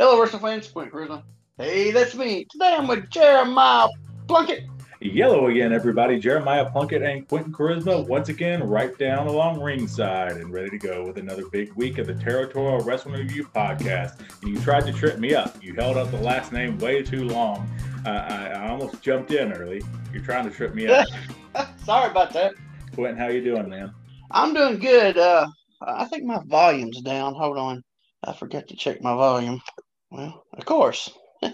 Hello, wrestling fans. Quentin Charisma. Hey, that's me. Today I'm with Jeremiah Plunkett. Yellow again, everybody. Jeremiah Plunkett and Quentin Charisma once again right down along ringside and ready to go with another big week of the Territorial Wrestling Review podcast. And you tried to trip me up. You held up the last name way too long. Uh, I, I almost jumped in early. You're trying to trip me up. Sorry about that. Quentin, how you doing, man? I'm doing good. Uh, I think my volume's down. Hold on. I forgot to check my volume. Well, of course. All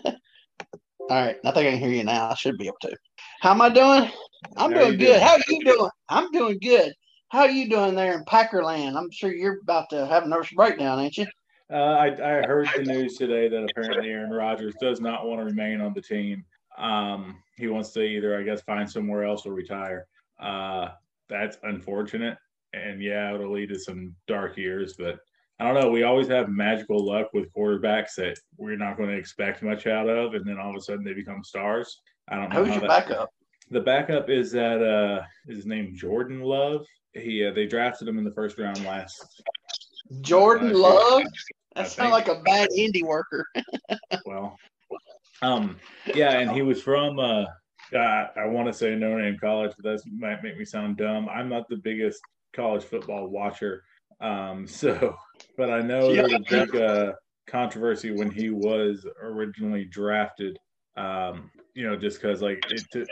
right. I think I can hear you now. I should be able to. How am I doing? I'm How doing good. doing? How are you doing? I'm doing good. How are you doing there in Packerland? I'm sure you're about to have a nervous breakdown, ain't you? Uh, I, I heard the news today that apparently Aaron Rodgers does not want to remain on the team. Um, he wants to either, I guess, find somewhere else or retire. Uh, that's unfortunate. And yeah, it'll lead to some dark years, but I don't know. We always have magical luck with quarterbacks that we're not going to expect much out of, and then all of a sudden they become stars. I don't know. Who's how your that- backup? The backup is that uh, is his name Jordan Love. He uh, they drafted him in the first round last Jordan Love? I That sounds like a bad indie worker. well um yeah and he was from uh uh, I want to say no name college, but that might make me sound dumb. I'm not the biggest college football watcher, um, so but I know there was a big uh, controversy when he was originally drafted. Um, you know, just because like it took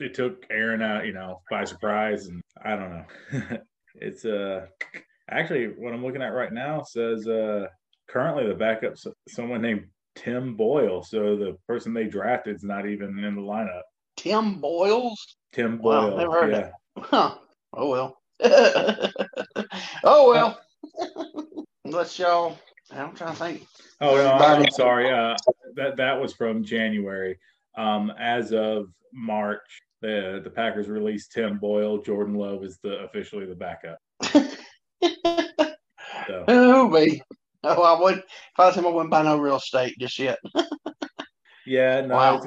it took Aaron out, you know, by surprise, and I don't know. it's uh actually what I'm looking at right now says uh currently the backup someone named Tim Boyle. So the person they drafted is not even in the lineup. Tim Boyles? Tim Wow, Boyle. never heard yeah. that. Huh. Oh well. oh well. Let's y'all. I'm trying to think. Oh no, I'm sorry. Uh, that that was from January. Um, as of March, the the Packers released Tim Boyle. Jordan Love is the officially the backup. So oh me. Oh, I would. If I was him, I wouldn't buy no real estate just yet. yeah, no. Wow.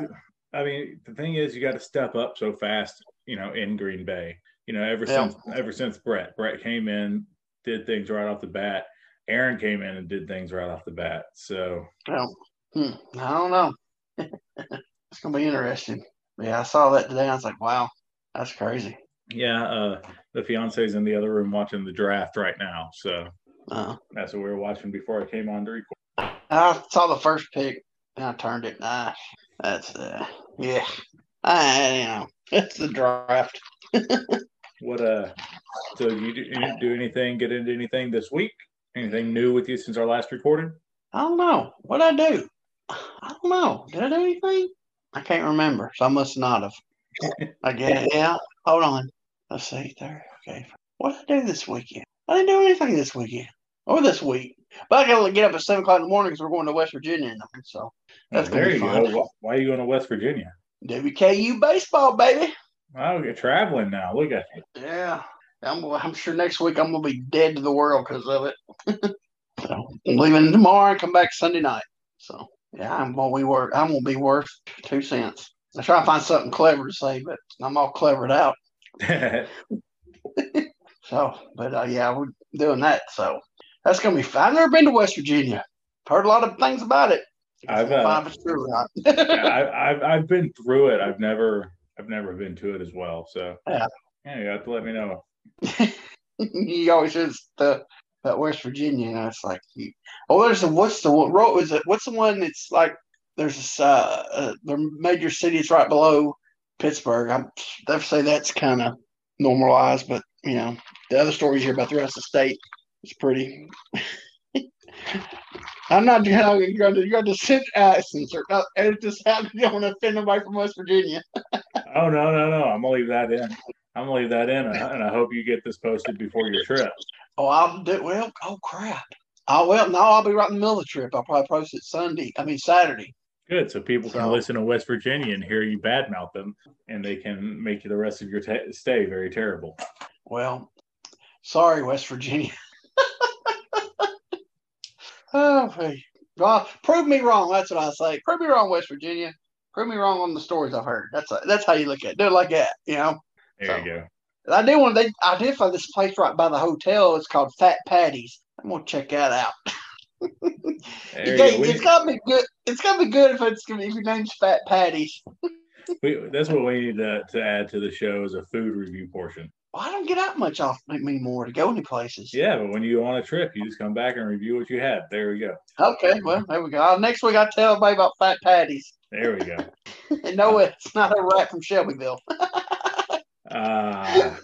I mean, the thing is, you got to step up so fast. You know, in Green Bay. You know, ever Yeah. since ever since Brett Brett came in, did things right off the bat. Aaron came in and did things right off the bat. So Well, hmm, I don't know. it's gonna be interesting. Yeah, I saw that today. I was like, wow, that's crazy. yeah, uh, the fiance's in the other room watching the draft right now. So Uh, that's what we were watching before I came on to record. I saw the first pick and I turned it. Nah, that's uh, yeah. I you know, it's the draft. What uh? So you do, you do anything? Get into anything this week? Anything new with you since our last recording? I don't know. What I do? I don't know. Did I do anything? I can't remember. So I must not have. I guess. Yeah. Hold on. Let's see. There. Okay. What did I do this weekend? I didn't do anything this weekend or this week. But I gotta get up at seven o'clock in the morning because we're going to West Virginia. in So that's Oh, there you fun. go. Why are you going to West Virginia? WKU baseball, baby. Oh, you're traveling now. Look at you. Yeah. I'm, I'm sure next week I'm gonna be dead to the world because of it. so I'm leaving tomorrow and come back Sunday night. So yeah, I'm gonna be worth I'm gonna be worth two cents. I try to find something clever to say, but I'm all clevered out. So, but uh, yeah, we're doing that. So that's gonna be fun. I've never been to West Virginia. Heard a lot of things about it. I've, uh, find if or not. Yeah, I, I've I've been through it. I've never I've never been to it as well. So Yeah. yeah, you have to let me know. he always says the that West Virginia, and it's like, you, oh, there's the what's the one road? Is it what's the one that's like there's this uh, uh the major cities right below Pittsburgh. I'm they say that's kind of normalized, but you know the other stories here about the rest of the state is pretty. I'm not you know, you're going to you're going to sit uh, censor. No, it just happened. You don't want to offend nobody from West Virginia. Oh no no no! I'm gonna leave that in. I'm gonna leave that in, and I hope you get this posted before your trip. Oh, I'll do well. Oh crap. Oh well, no, I'll be right in the middle of the trip. I'll probably post it Sunday. I mean Saturday. Good, so people can So- listen to West Virginia and hear you badmouth them, and they can make you the rest of your ta stay very terrible. Well, sorry, West Virginia. oh, hey. well, prove me wrong. That's what I say. Prove me wrong, West Virginia. Prove me wrong on the stories I've heard. That's that's how you look at it. Do it like that, you know. There So- you go. I do want they I did find this place right by the hotel. It's called Fat Patty's. I'm gonna check that out. it's got to be good. It's got to be good if it's if your name's Fat Patties. we, that's what we need to, to add to the show is a food review portion. Well, I don't get out much off me anymore to go any places. Yeah, but when you go on a trip, you just come back and review what you had. There we go. Okay, well, there we go. Uh, next week, I'll tell everybody about Fat Patties. There we go. and no, it's not a rat from Shelbyville. uh,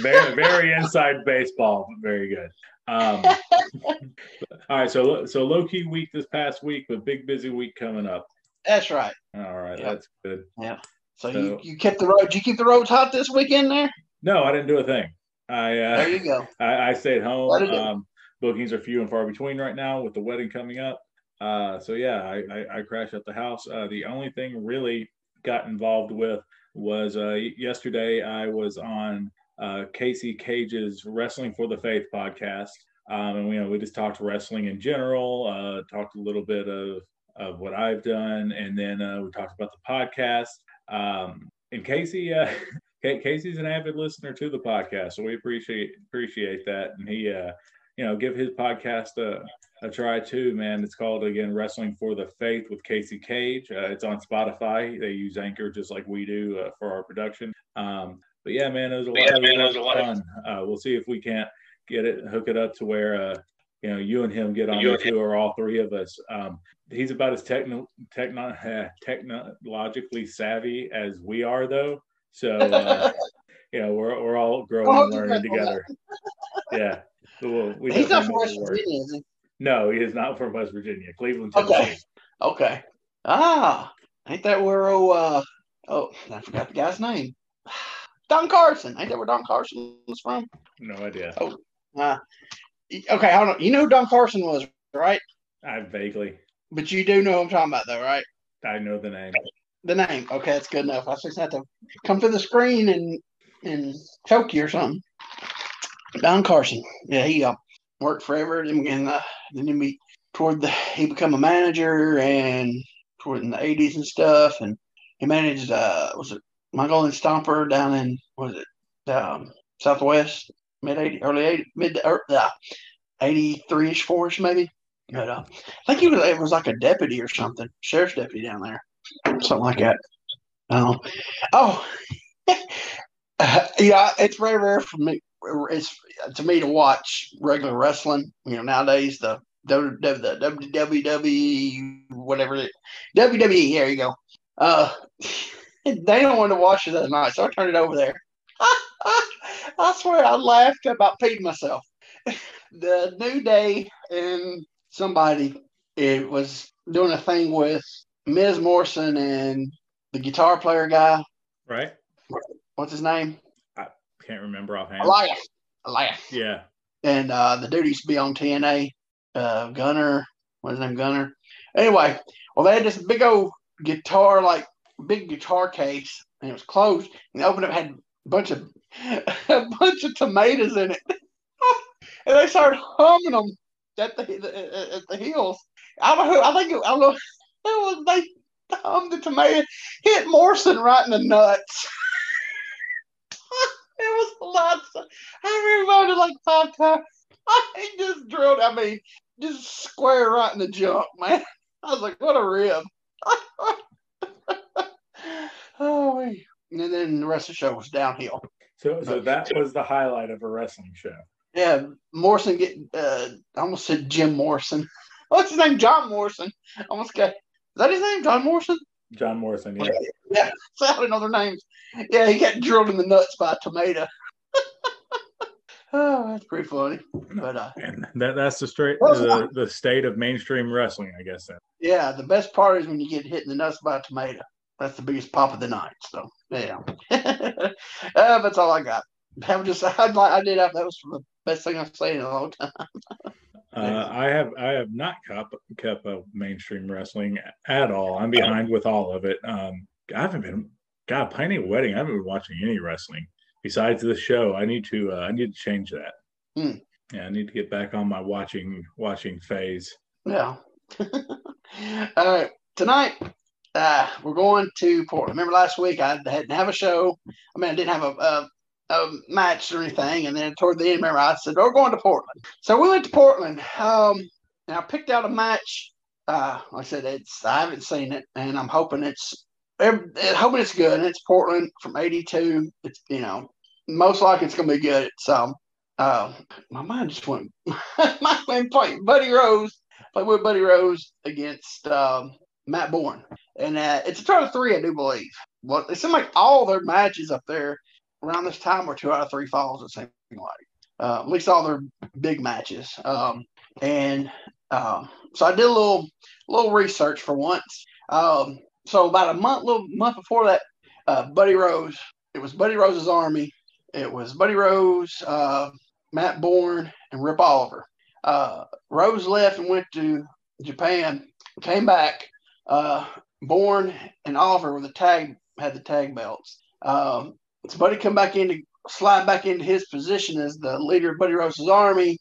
very, very inside baseball, but very good. Um, all right, so so low key week this past week, but big busy week coming up. That's right. All right, yep. that's good. Yeah. So, so, you, you kept the road. You keep the roads hot this weekend there? No, I didn't do a thing. I uh, there you go. I, I stayed home. Um, bookings are few and far between right now with the wedding coming up. Uh, so yeah, I, I, I crashed at the house. Uh, the only thing really got involved with was uh, yesterday I was on uh, Casey Cage's Wrestling for the Faith podcast. Um, and you know, we just talked wrestling in general, uh, talked a little bit of, of what I've done, and then uh, we talked about the podcast. Um, and Casey, uh, Casey's an avid listener to the podcast, so we appreciate appreciate that. And he, uh, you know, give his podcast a, a try too, man. It's called again Wrestling for the Faith with Casey Cage. Uh, it's on Spotify. They use Anchor just like we do uh, for our production. Um, but yeah, man, it was a lot, yeah, man, it was a lot of fun. Uh, we'll see if we can't get it, hook it up to where uh, you know you and him get on the two, or all three of us. Um, he's about as techno, techno, technologically savvy as we are, though. So uh, you know, we're we're all growing oh, and learning together. yeah, so we he's not from West Virginia, is he? No, he is not from West Virginia. Cleveland, Tennessee. Okay. Okay. Ah, ain't that where oh uh oh I forgot the guy's name. Don Carson. Ain't that where Don Carson was from? No idea. Oh, uh, okay, hold on. You know who Don Carson was, right? I vaguely. But you do know who I'm talking about, though, right? I know the name. The name. Okay, that's good enough. I just have to come to the screen and and choke you or something. Don Carson. Yeah, he uh, worked forever, and, and uh, then he toward the he become a manager and toward in the 80s and stuff, and he managed uh was it my golden stomper down in was it um, Southwest mid 80 early 80 mid er, uh, 83 ish four ish maybe. But uh, I think he was it was like a deputy or something, sheriff's deputy down there, something like that. Um, oh, yeah, it's very rare for me. It's to me to watch regular wrestling. You know, nowadays the the WWE whatever it, WWE. There you go. Uh, they don't want to watch it that night, so I turned it over there. I swear I laughed about peeing myself. the New Day and somebody it was doing a thing with Miz Morrison and the guitar player guy. Right. What's his name? I can't remember offhand. Elias. Elias. Yeah. And uh, the dude used to be on TNA. Uh, Gunner. What's his name? Gunner. Anyway, well, they had this big old guitar, like big guitar case, and it was closed. And they opened it, had a bunch of a bunch of tomatoes in it, and they started humming them at the at the heels. I don't know. I think it, I don't know. It was they hummed the tomato, hit Morrison right in the nuts. it was lots. Of, I rewound like five times. I just drilled. I mean, just square right in the junk, man. I was like, what a rib. oh, and then the rest of the show was downhill. So, so that was the highlight of a wrestling show. Yeah, Morrison get. Uh, I almost said Jim Morrison. What's his name? John Morrison. I almost got. Is that his name? John Morrison. John Morrison. Yeah. Yeah. So I don't names. Yeah, he got drilled in the nuts by a tomato. oh, that's pretty funny. But uh, and that that's the straight the, the state of mainstream wrestling, I guess. Then. Yeah, the best part is when you get hit in the nuts by a tomato. That's the biggest pop of the night. So yeah, uh, that's all I got. I just I, I did have that was the best thing I've seen in a long time. Uh, I have I have not kept kept up mainstream wrestling at all. I'm behind with all of it. Um, I haven't been God Pioneer Wedding. I haven't been watching any wrestling besides the show. I need to uh, I need to change that. Hmm. Yeah, I need to get back on my watching watching phase. Yeah. all right, tonight uh, we're going to Portland. Remember last week I didn't have a show. I mean, I didn't have a, a, a, match or anything. And then toward the end, remember I said, we're going to Portland. So we went to Portland. Um, and I picked out a match. Uh, like I said, it's I haven't seen it, and I'm hoping it's I'm hoping it's good. And it's Portland from '82. It's you know most likely it's gonna be good. So uh, my mind just went. my main point, Buddy Rose played with Buddy Rose against um, Matt Borne, and uh, it's a of three, I do believe. Well, it seemed like all their matches up there around this time were two out of three falls. It seemed like uh, at least all their big matches. Um, and um, so I did a little little research for once. Um, so about a month, little month before that, uh, Buddy Rose. It was Buddy Rose's army. It was Buddy Rose, uh, Matt Borne, and Rip Oliver. Uh, Rose left and went to Japan. Came back. Uh, Borne and Oliver were the tag had the tag belts. Um, Buddy come back in to slide back into his position as the leader of Buddy Rose's army.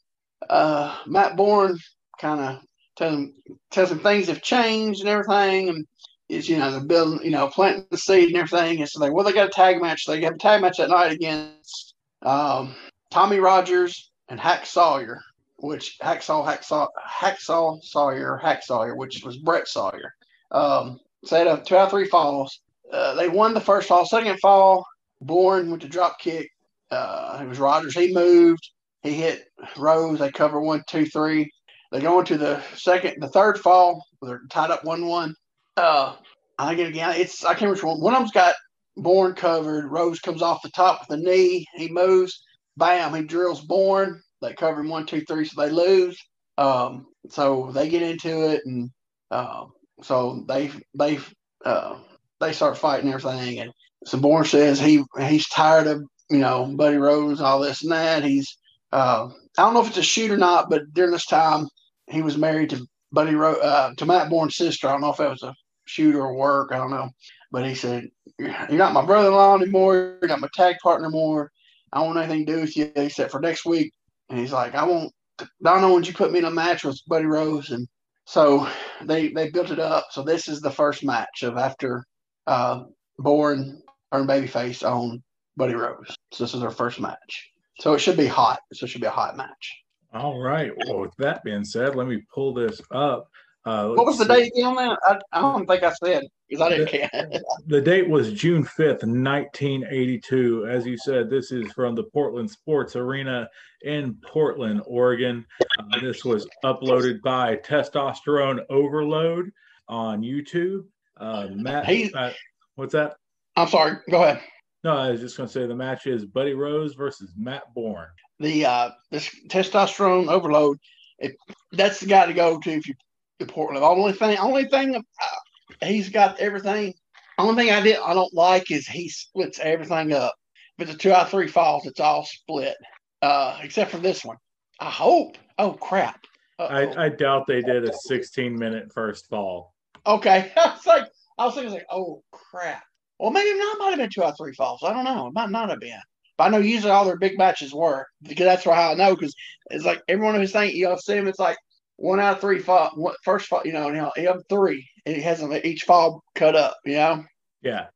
Uh, Matt Borne kind of tells him tells him things have changed and everything, and is you know they're building you know planting the seed and everything. And so they well they got a tag match. They have a tag match that night against um, Tommy Rogers and Hack Sawyer, which Hacksaw Hacksaw Hacksaw Sawyer Hack Sawyer, which was Brett Sawyer. Um, so they had a two out of three falls. Uh, they won the first fall. Second fall, Borne went to drop kick. Uh, it was Rogers. He moved. He hit Rose. They cover one, two, three. They go into the second, the third fall. They're tied up one one. Uh, I think again, it's I can't remember one. One of them's got Borne covered. Rose comes off the top with the knee. He moves. Bam! He drills Borne. They cover him one, two, three, so they lose. Um, so they get into it, and uh, so they they uh, they start fighting everything. And so Borne says he he's tired of you know Buddy Rose, all this and that. He's uh, I don't know if it's a shoot or not, but during this time he was married to Buddy Rose uh, to Matt Borne's sister. I don't know if that was a shoot or work. I don't know, but he said you're not my brother-in-law anymore. You're not my tag partner anymore. I don't want anything to do with you except for next week. And he's like, I won't. Know when you put me in a match with Buddy Rose, and so they they built it up. So this is the first match of after uh, Borne turned babyface on Buddy Rose. So this is our first match. So it should be hot. So it should be a hot match. All right. Well, with that being said, let me pull this up. Uh, what was the see. date on that? I, I, don't think I said because I didn't the, care. the date was June 5th, 1982. As you said, this is from the Portland Sports Arena in Portland, Oregon. Uh, this was uploaded by Testosterone Overload on YouTube. Uh, Matt, hey, uh, what's that? I'm sorry. Go ahead. No, I was just going to say the match is Buddy Rose versus Matt Borne. The uh, this testosterone overload. It, that's the guy to go to if you to Portland. The only thing, only thing, uh, he's got everything. Only thing I did I don't like is he splits everything up. If it's a two out of three falls, it's all split. Uh, except for this one. I hope. Oh crap. I, I doubt they did a 16 minute first fall. Okay. I was like, I was thinking like, oh crap. Well, maybe not. Might have been two out of three falls. I don't know. It might not have been. But I know usually all their big matches were because that's how I know. Because it's like everyone who's saying you know, see him, it's like one out of three fall, first fall. You know, know, you have three, and he has them each fall cut up. You know. Yeah.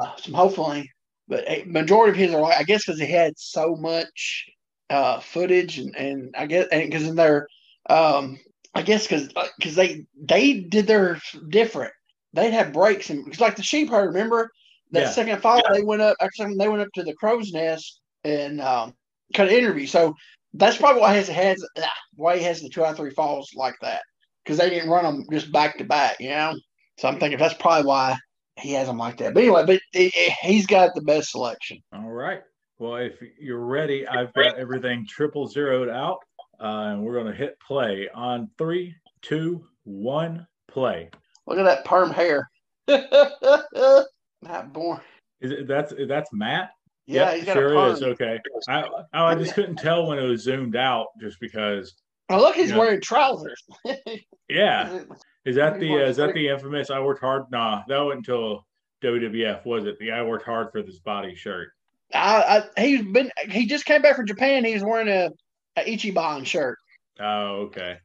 Uh, so hopefully, but a majority of his are like I guess because he had so much uh, footage and and I guess and because in their um I guess because because uh, they they did their different they'd have breaks and it's like the sheep herd. Remember that yeah. second fall yeah. they went up. Actually, they went up to the crow's nest and um, cut an interview. So that's probably why he has, has ah, why he has the two out of three falls like that because they didn't run them just back to back. You know. So I'm thinking that's probably why he has them like that. But anyway, but it, it, he's got the best selection. All right. Well, if you're ready, I've got everything triple zeroed out, uh, and we're going to hit play on three, two, one, play. Look at that perm hair. Not born. Is it that's that's Matt? Yeah, yep, sure is. Okay. I I just couldn't tell when it was zoomed out just because. Oh look, he's wearing trousers. yeah. Is that the uh, is that the infamous I worked hard? Nah, that wasn't until WWF, was it? The I worked hard for this body shirt. I, I he's been he just came back from Japan. He's wearing a, a Ichiban shirt. Oh, okay.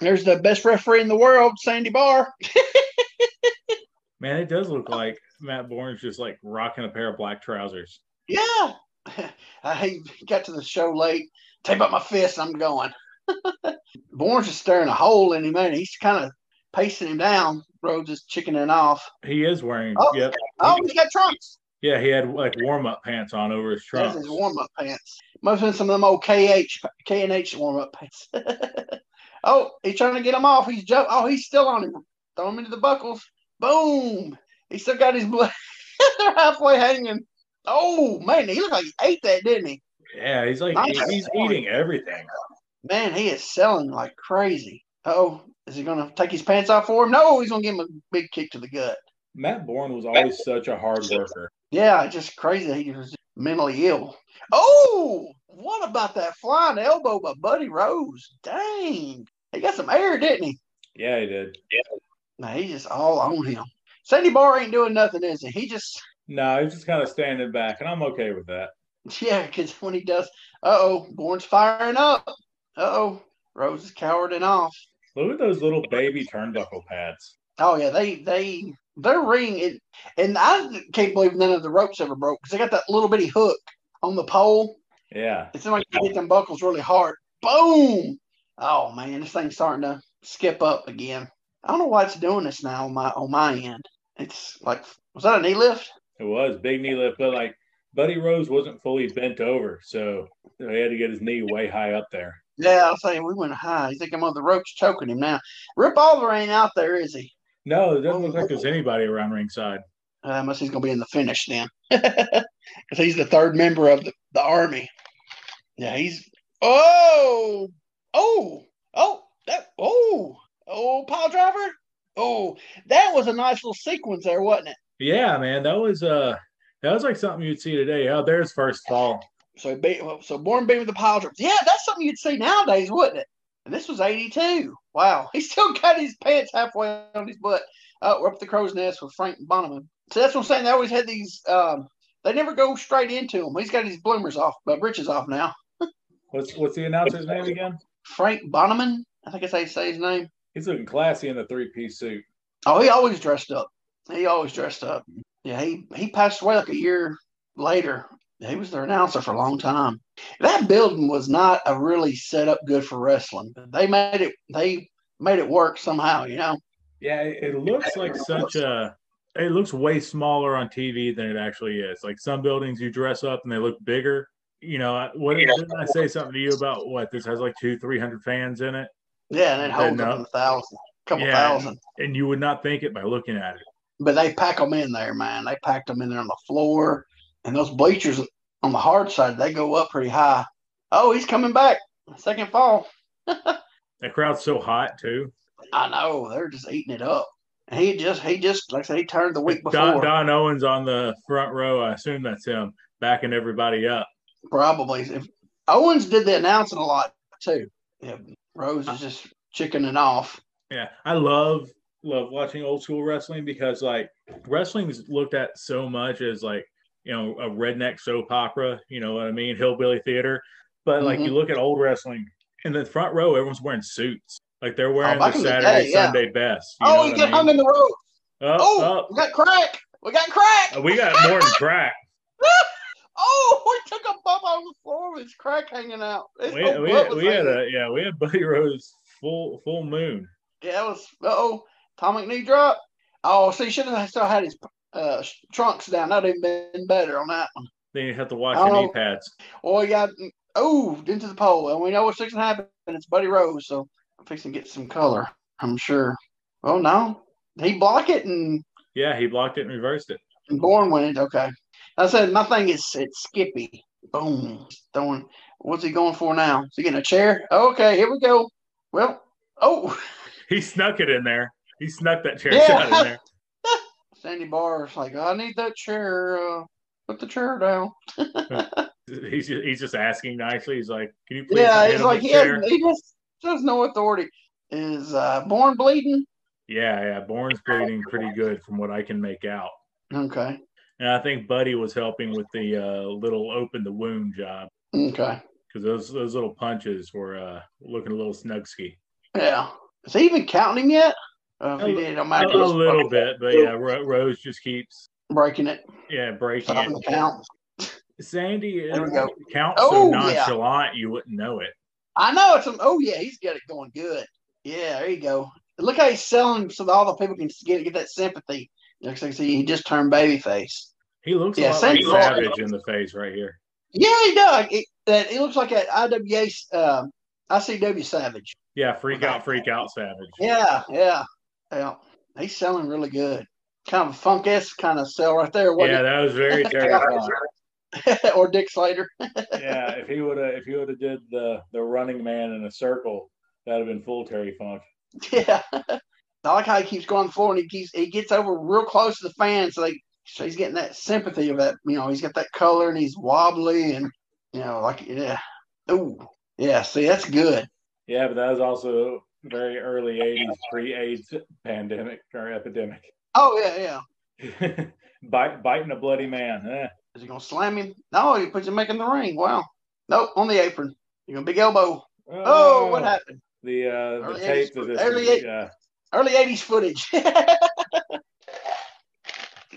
There's the best referee in the world, Sandy Barr. Man, it does look like Matt Borne's just like rocking a pair of black trousers. Yeah. I got to the show late, tape up my fist, I'm going. Borne's just staring a hole in him, man. He's kind of pacing him down. Rose is chickening off. He is wearing. Oh. Yep. Oh, he's got trunks. Yeah, he had like warm up pants on over his That's his warm up pants. Must have been some of them old KH, K and H warm up pants. oh, he's trying to get him off. He's jump. Oh, he's still on him. Throw him into the buckles. Boom. He still got his blood. They're halfway hanging. Oh man, he looked like he ate that, didn't he? Yeah, he's like Nice. he's eating everything. Man, he is selling like crazy. Oh, is he gonna take his pants off for him? No, he's gonna give him a big kick to the gut. Matt Borne was always such a hard worker. Yeah, just crazy. He was mentally ill. Oh, what about that flying elbow by Buddy Rose? Dang. He got some air, didn't he? Yeah, he did. Now he's just all on him. Sandy Barr ain't doing nothing, is he? He just, No, he's just kind of standing back, and I'm okay with that. yeah, because when he does, uh oh, Borne's firing up. Uh oh, Rose is cowering off. Look at those little baby turnbuckle pads. Oh yeah, they they their ring it, and I can't believe none of the ropes ever broke because they got that little bitty hook on the pole. Yeah, it's like you hit them buckles really hard. Boom! Oh man, this thing's starting to skip up again. I don't know why it's doing this now on my on my end. It's like was that a knee lift? it was big knee lift, but like Buddy Rose wasn't fully bent over, so he had to get his knee way high up there. Yeah, I was saying we went high. You think I'm on the ropes choking him now? Rip Oliver ain't out there, is he? No, it doesn't look like there's anybody around ringside. Uh, unless he's gonna be in the finish then, because he's the third member of the, the army. Yeah, he's. Oh, oh, oh, that. Oh, oh, pile driver. Oh, that was a nice little sequence there, wasn't it? Yeah, man, that was uh that was like something you'd see today. Oh, there's first fall. So so Borne beat with the pile driver. Yeah, that's something you'd see nowadays, wouldn't it? And this was '82. Wow, he still got his pants halfway on his butt. Oh, we're up the crow's nest with Frank Bonneman. So that's what I'm saying. They always had these. Um, they never go straight into him. He's got his bloomers off, but britches off now. What's what's the announcer's name again? Frank Bonneman, I think that's how you say his name. He's looking classy in the three piece suit. Oh, he always dressed up. He always dressed up. Yeah, he he passed away like a year later. He was their announcer for a long time. That building was not a really set up good for wrestling, but they made it. They made it work somehow. You know. Yeah, it, it looks like such a. It looks way smaller on TV than it actually is. Like some buildings, you dress up and they look bigger. You know, I- what didn't I say something to you about what this has like two, three hundred fans in it, Yeah, and it holds no. up a thousand, couple Yeah. thousand. and you would not think it by looking at it. But they pack them in there, man. They packed them in there on the floor, and those bleachers on the hard side they go up pretty high. Oh, he's coming back. Second fall. That crowd's so hot too. I know they're just eating it up. He just he just like I said he turned the week before. Don, Don Owens on the front row. I assume that's him backing everybody up. Probably. If Owens did the announcing a lot too. Yeah, Rose is just chickening off. Yeah, I love love watching old school wrestling because like wrestling is looked at so much as like you know a redneck soap opera. You know what I mean? Hillbilly theater. But like Mhm. you look at old wrestling in the front row, everyone's wearing suits. Like they're wearing back the in the Saturday day, yeah. Sunday best. You oh, what he I get mean? hung in the rope. Oh, Oh, we got crack. We got crack. oh, we got more than crack. Oh, we took a bump on the floor with crack hanging out. We, whole we, had, we had a yeah we had Buddy Rose full full moon. Yeah, it was. Oh, Atomic knee drop. Oh, see, should have still had his uh, trunks down. That'd have been better on that one. Then you have to watch your don't knee pads. Oh, he got oh into the pole, and we know what's fixing to happen. It's Buddy Rose, so I'm fixing to get some color. I'm sure. Oh no, he blocked it and, Yeah, he blocked it and reversed it. and Borne went it. Okay, I said my thing is it's Skippy. Boom, throwing. What's he going for now? Is he getting a chair? Okay, here we go. Well, oh, He snuck it in there. He snuck that chair Yeah. shot in there. Sandy Barr's like, I need that chair. Uh, put the chair down. He's just, he's just asking nicely. He's like, "Can you please?" Yeah, he's like he has, he just has no authority. Is uh, Borne bleeding? Yeah, yeah. Borne's bleeding pretty good from what I can make out. Okay, And I think Buddy was helping with the uh, little open the wound job okay, because those those little punches were uh, looking a little snugski. yeah. Is he even counting him yet? Uh, A- he did, A, a little bit, but yeah, Rose just keeps breaking it. yeah breaking Stopping the it. count. Sandy is go. counts Oh, so yeah. nonchalant you wouldn't know it. I know it's a, oh yeah, he's got it going good. Yeah, there you go. Look how he's selling so that all the people can get get that sympathy. Thing see, he just turned baby face. He looks Yeah, like Savage in the face right here. Yeah, he does. It, that it looks like an IWA um, ICW Savage. Yeah, freak out, freak out, Savage. Yeah, yeah, yeah. He's selling really good. Kind of funk esque kind of sell right there. Yeah, that was very terrifying. or Dick Slater. yeah, if he would have, if he would have did the the running man in a circle, that'd have been full Terry Funk. Yeah. I like how he keeps going forward and he keeps he gets over real close to the fans, so they so he's getting that sympathy of that, you know, he's got that color and he's wobbly and you know, like yeah. Ooh. Yeah, see that's good. Yeah, but that was also very early '80s pre-AIDS pandemic or epidemic. Oh yeah, yeah. Bite, biting a bloody man. Eh. Is he gonna slam him? No, he puts him back in the ring. Wow. Nope, on the apron. You gonna big elbow. Oh, what happened? The uh, the tape 80s of this. early is- 80s. Early 80s footage.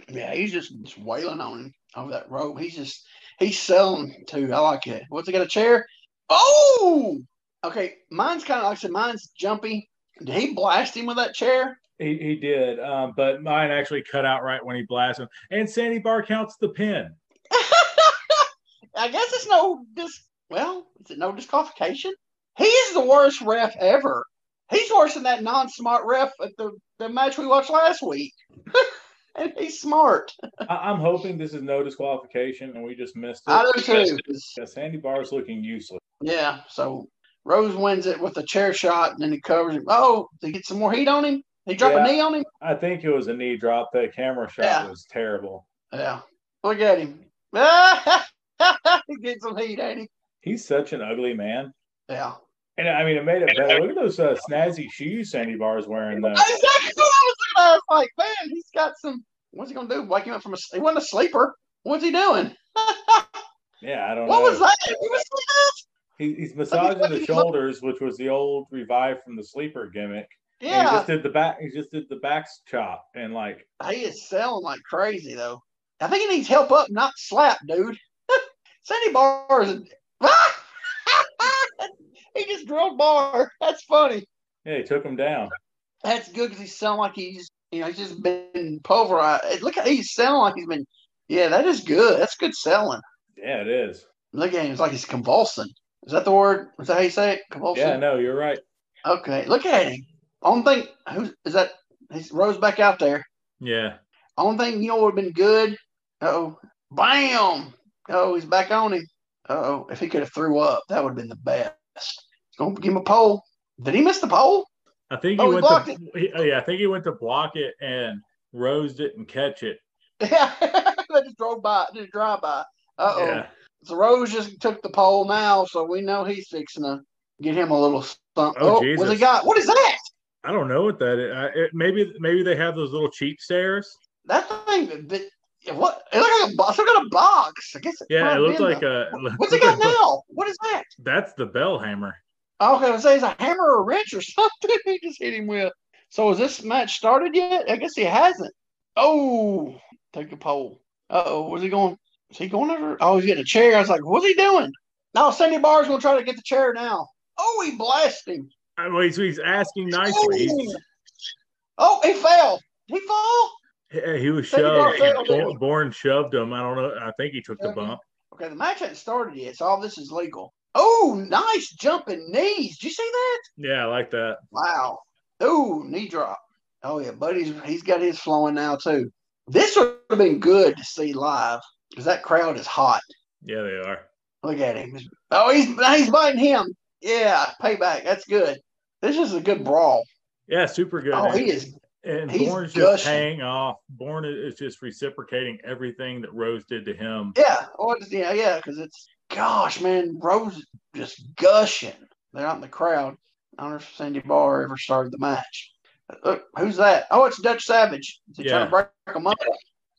yeah, he's just, just wailing on him over that rope. He's just he's selling too. I like it. What's he got a chair? Oh okay. Mine's kind of like I said, mine's jumpy. Did he blast him with that chair? He, he did, um, but mine actually cut out right when he blasted him. And Sandy Barr counts the pin. I guess it's no dis well, is it no disqualification? He is the worst ref ever. He's worse than that non-smart ref at the, the match we watched last week. and he's smart. I, I'm hoping this is no disqualification and we just missed it. I do too. Yeah, Sandy Barr's looking useless. Yeah, so Rose wins it with a chair shot and then he covers him. Oh, did he get some more heat on him? He drop Yeah. a knee on him? I think it was a knee drop. The camera shot Yeah. was terrible. Yeah. Look at him. he get some heat, ain't he? He's such an ugly man. Yeah. And I mean, it made it better. Look at those uh, snazzy shoes Sandy Barr's wearing. Though. Exactly what I was looking at. I was like, man, he's got some. What's he gonna do? Wake him up from a? He wasn't a sleeper. What's he doing? Yeah, I don't know. what know. was that? He was He, he's massaging the he- shoulders, which was the old revive from the sleeper gimmick. And he just did the back. He just did the back chop and like he is selling like crazy though. I think he needs help up, not slap, dude. Sandy Barr is. he just drilled Barr. That's funny. yeah, he took him down. That's good because he's selling like he's, you know, he's just been pulverized. Look, at he's selling like he's been. Yeah, that is good. That's good selling. Yeah, it is. Look at him. It's like he's convulsing. Is that the word? Is that how you say it? Convulsing. Yeah, no, you're right. Okay. Look at him. Only thing, who's is that? He's Rose back out there. Yeah, Only thing you know would have been good. Oh, bam! Oh, he's back on him. Oh, if he could have threw up, that would have been the best. He's gonna give him a pole. Did he miss the pole? I think he Oh, he went blocked to. he- oh, yeah, I think he went to block it and Rose didn't catch it. Yeah, they just drove by, just drive by. Uh oh. Yeah, So Rose just took the pole now, so we know he's fixing to get him a little stump. Oh, what's he got? What is that? I don't know what that is. I, it, maybe maybe they have those little cheap stairs. That thing, that, what? It looked like a box. Look at a box. I guess. It Yeah, it looked like a. What's he got like- now? What is that? That's the bell hammer. Okay, I was say it's a hammer or a wrench or something. he just hit him with. So is this match started yet? I guess he hasn't. Oh, take the pole. Uh oh, where's he going? Is he going over? Oh, he's getting a chair. I was like, what's he doing? No, Sandy Barr's gonna try to get the chair now. Oh, he blasted him. Uh, mean, he's, he's asking nicely. Oh, oh he fell. Did he fall? He, uh, he was shoved. Borne. Borne shoved him. I don't know. I think he took the bump. Okay, the match hasn't started yet, so all this is legal. Oh, nice jumping knees. Did you see that? Yeah, I like that. Wow. Oh, knee drop. Oh yeah, buddy's he's got his flowing now too. This would have been good to see live because that crowd is hot. Yeah, they are. Look at him. Oh, he's he's biting him. Yeah, payback. That's good. This is a good brawl. Yeah, super good. Oh, and, he is. and he's Borne's gushing. just paying off. Borne is just reciprocating everything that Rose did to him. Yeah. Oh, yeah, yeah. Because it's gosh, man, Rose just gushing. They're out in the crowd. I don't know if Sandy Barr ever started the match. Look, who's that? Oh, it's Dutch Savage. Is he trying to break them up?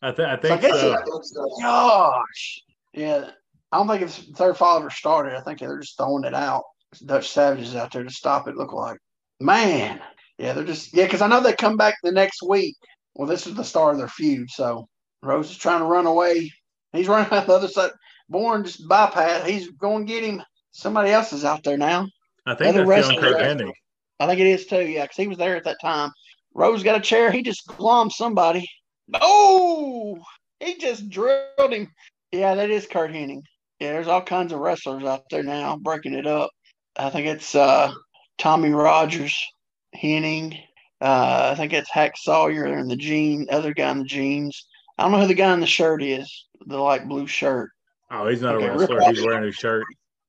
I, th- I So I think guess so. it- uh, gosh, yeah. I don't think if third fall ever started. I think they're just throwing it out. Dutch Savages out there to stop it. Look like man, yeah, they're just yeah. Because I know they come back the next week. Well, this is the start of their feud. So Rose is trying to run away. He's running out the other side. Borne just bypass. He's going to get him. Somebody else is out there now. I think that's young Curt Hennig. I think it is too. Yeah, because he was there at that time. Rose got a chair. He just glommed somebody. Oh, he just drilled him. Yeah, that is Curt Hennig. Yeah, there's all kinds of wrestlers out there now breaking it up. I think it's uh, Tommy Rogers, Hennig. Uh, I think it's Hack Sawyer and the jean, other guy in the jeans. I don't know who the guy in the shirt is, the light blue shirt. Oh, he's not okay, a wrestler. He's wearing a shirt.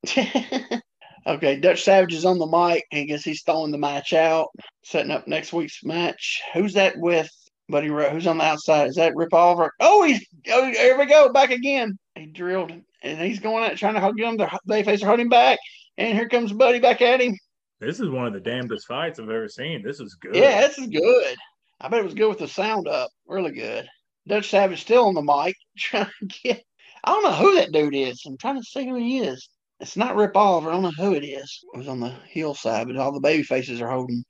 okay, Dutch Savage is on the mic. I guess he's throwing the match out, setting up next week's match. Who's that with? Buddy Who's on the outside? Is that Rip Oliver? Oh, he's oh, here we go, back again. He drilled and he's going out trying to hug him. The face are holding back. And here comes Buddy back at him. This is one of the damnedest fights I've ever seen. This is good. Yeah, this is good. I bet it was good with the sound up. Really good. Dutch Savage still on the mic trying to get. I don't know who that dude is. I'm trying to see who he is. It's not Rip Oliver. I don't know who it is. It was on the hillside, but all the baby faces are holding.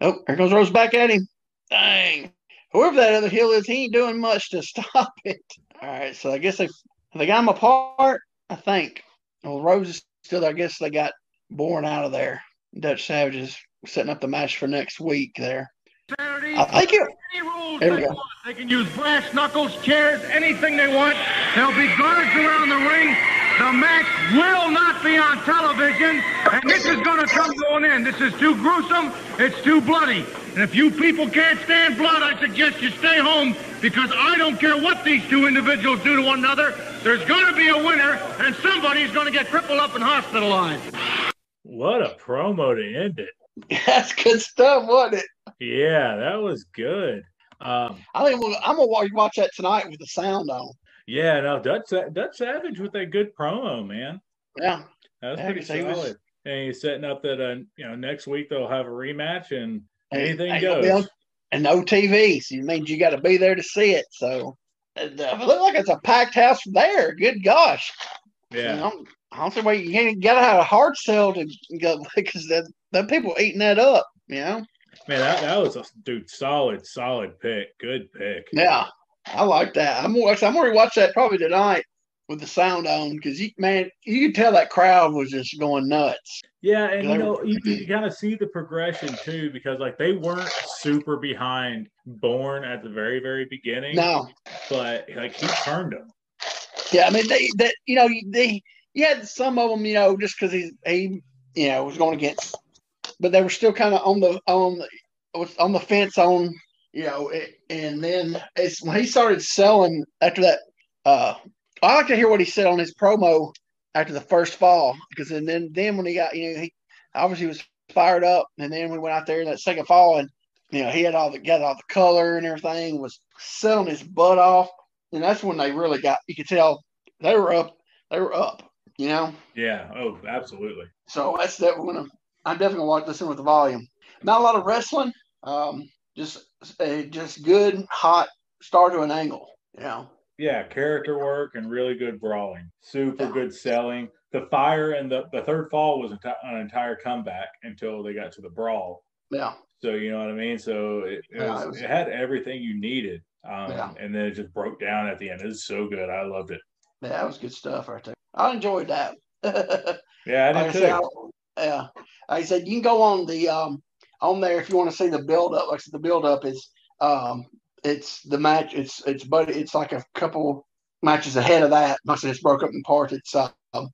Oh, here goes Rose back at him. Dang. Whoever that other hill is, he ain't doing much to stop it. All right, so I guess they they got him apart. I think. Well, Rose is still there. I guess they got Borne out of there. Dutch Savages setting up the match for next week there. Saturday, I think it. Any rules there we go. They can use brass knuckles, chairs, anything they want. There'll be guards around the ring. The match will not be on television, and this is going to come to an end. This is too gruesome. It's too bloody. And if you people can't stand blood, I suggest you stay home because I don't care what these two individuals do to one another. There's going to be a winner, and somebody's going to get crippled up and hospitalized. What a promo to end it. That's good stuff, wasn't it? Yeah, that was good. Um, I think I'm gonna watch that tonight with the sound on. Yeah, no, Dutch Dutch Savage with a good promo, man. Yeah, that was pretty solid. Was, and he's setting up that uh, you know next week they'll have a rematch and anything goes. and no TV, so it means you got to be there to see it. So it look like it's a packed house there. Good gosh. Yeah. You know, I don't see why you can't get out a hard sell to go because the the people eating that up. You know. Man, that, that was a dude solid, solid pick. Good pick. Yeah, I like that. I'm I'm gonna watch that probably tonight with the sound on because you man, you could tell that crowd was just going nuts. Yeah, and you know, you, you kind of see the progression too because like they weren't super behind Borne at the very, very beginning. No, but like he turned them. Yeah, I mean they that you know they you had some of them you know just because he he you know was going against, but they were still kind of on the on the on the fence on you know, it, and then it's when he started selling after that. Uh, I like to hear what he said on his promo after the first fall because and then then when he got you know he obviously was fired up and then we went out there in that second fall and you know he had all the got all the color and everything was selling his butt off and that's when they really got you could tell they were up they were up you know yeah oh absolutely so that's definitely gonna I'm definitely gonna watch this in with the volume not a lot of wrestling um just a just good hot start to an angle. You know. Yeah, character work and really good brawling. Super good selling. The fire and the, the third fall was an entire comeback until they got to the brawl. Yeah. So you know what I mean. So it, it, yeah, was, it, was, it had everything you needed. Um, yeah. And then it just broke down at the end. It was so good. I loved it. Yeah, that was good stuff right there. I enjoyed that. yeah, I did like too. I said, I, yeah, like I said you can go on the um, on there if you want to see the build up. Like I said, the build up is um, it's the match. It's it's but it's like a couple matches ahead of that. Must have just broke up in parts. It's um,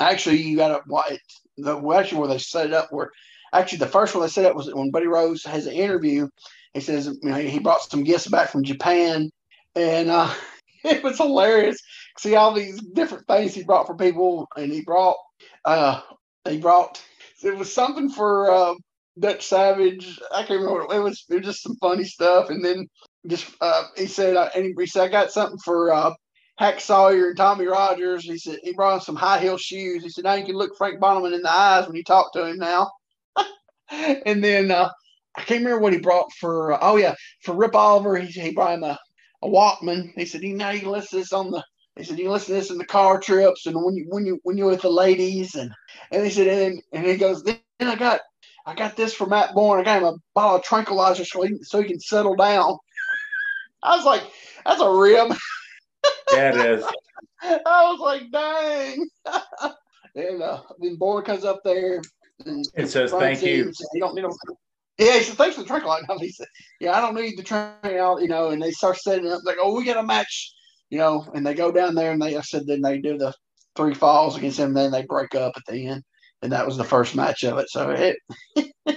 actually you got to the actually where they set it up where actually the first one they set up was when Buddy Rose has an interview. He says you know he brought some gifts back from Japan, and uh, it was hilarious. See all these different things he brought for people, and he brought uh, he brought it was something for uh, Dutch Savage. I can't remember it was. It was just some funny stuff. And then just uh, he said, uh, and he said, I got something for uh, Hack Sawyer and Tommy Rogers. He said he brought some high heel shoes. He said now you can look Frank Bonneman in the eyes when you talk to him now. and then uh, I can't remember what he brought for. Uh, oh yeah, for Rip Oliver, he, he brought him a, a Walkman. He said, you know, you can listen to this on the. He said, you listen to this in the car trips and when you when you when you're with the ladies and and he said and and he goes then I got I got this for Matt Borne. I got him a bottle of tranquilizer so he, so he can settle down. I was like, that's a rib. Yeah, it is. I was like, dang. and uh, then Borne comes up there and It says thank you. you don't, don't. Yeah, he said, thanks for the tranquilizer. He said, yeah, I don't need the tranquilizer, you know, and they start setting up like, oh, we got a match, you know, and they go down there and they, I said, then they do the three falls against him, And then they break up at the end. And that was the first match of it. So it, but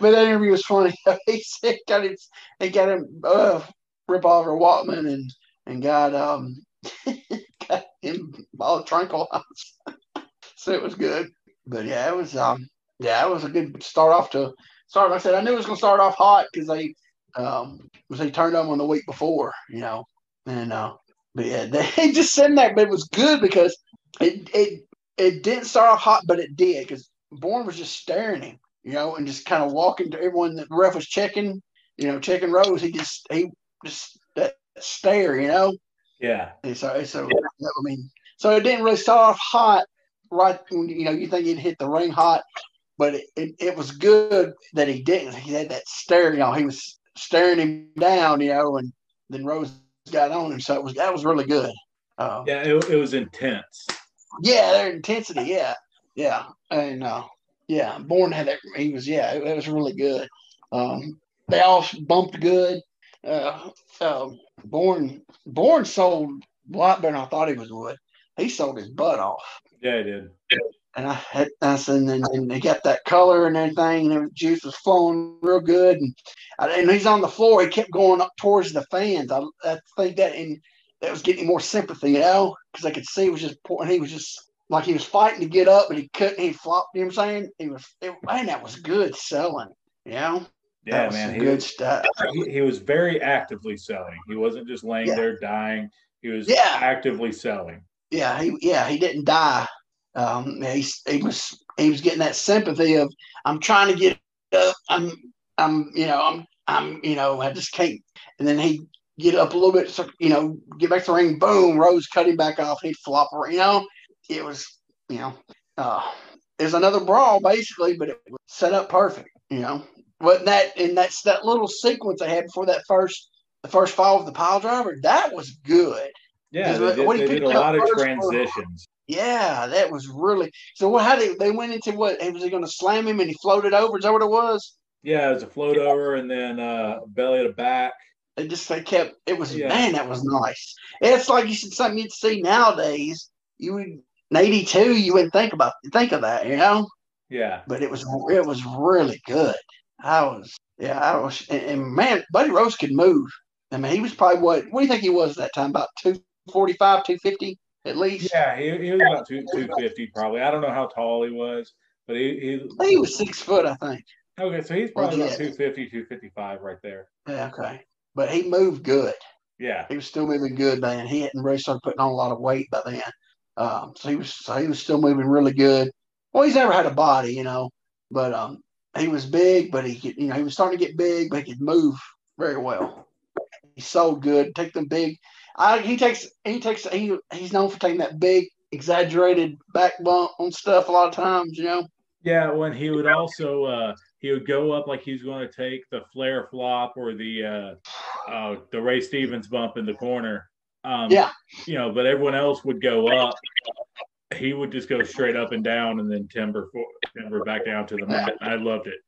that interview was funny. he said, got him, they got him, uh, rip over Waltman and, and got, um, got him all tranquilized. so it was good. But yeah, it was, um, yeah, it was a good start off to start. Like I said, I knew it was going to start off hot because they, um, was they turned on the week before, you know, and uh, but yeah, they just sent that, but it was good because it it it didn't start off hot, but it did because Borne was just staring him, you know, and just kind of walking to everyone that the ref was checking, you know, checking Rose. He just he just that stare, you know. Yeah. And so, so I mean, so it didn't really start off hot, right? When you know you think he'd hit the ring hot, but it, it, it was good that he didn't. He had that stare, you know, he was staring him down, you know, and then Rose got on him, so it was that was really good. Uh, Yeah. It, it was intense. Yeah, their intensity, yeah, yeah, and uh, yeah, Borne had that. He was, yeah, it, it was really good. Um, they all bumped good. Uh, um, Borne, Borne sold a lot better than I thought he was would. He sold his butt off, Yeah, he did. and I had, I said, and, then- and they got that color and everything, and the juice was flowing real good, and and he's on the floor. He kept going up towards the fans. I, I think that and that was getting more sympathy, you know, because I could see he was just poor and He was just like he was fighting to get up, but he couldn't. He flopped. You know what I'm saying? He was. It, man, that was good selling. You know, Yeah, man. He, good stuff. he, he was very actively selling. He wasn't just laying Yeah. there dying. He was Yeah. actively selling. Yeah, he yeah he didn't die. Um, he he was he was getting that sympathy of I'm trying to get up. I'm I'm you know I'm I'm you know I just can't. And then he get up a little bit, you know, get back to the ring. Boom, Rose cut him back off. He'd flop around. You know, it was you know uh, it was another brawl basically, but it was set up perfect. You know, but that and that's that little sequence they had before that first the first fall of the pile driver that was good. Yeah, they what- did, they did a lot of transitions. Yeah, that was really so. What? How they they went into what? Was he going to slam him and he floated over? Is that what it was? Yeah, it was a float over and then uh, belly to back. They just they kept. It was Yeah. man, that was nice. It's like you said something you'd see nowadays. You would in '82, you wouldn't think about think of that, you know. Yeah, But it was it was really good. I was yeah, I was and, and man, Buddy Rose could move. I mean, he was probably what? What do you think he was at that time? About 245, 250 at least. yeah, he, he was about two two fifty probably. I don't know how tall he was, but he, think he was six foot, I think. okay. So he's probably about 250, 255 right there. Yeah, okay. But he moved good. Yeah, he was still moving good then. He hadn't really started putting on a lot of weight by then. Um, so he was so he was still moving really good. Well, he's never had a body, you know, but um, he was big, but he could, you know, he was starting to get big, but he could move very well. He sold good. Take them big. I he takes he takes he he's known for taking that big exaggerated back bump on stuff a lot of times, you know. yeah. When he would also uh, he would go up like he was going to take the flare flop or the uh, uh, the Ray Stevens bump in the corner. Um, Yeah. you know, but everyone else would go up. He would just go straight up and down, and then timber for, timber back down to the mat. I loved it.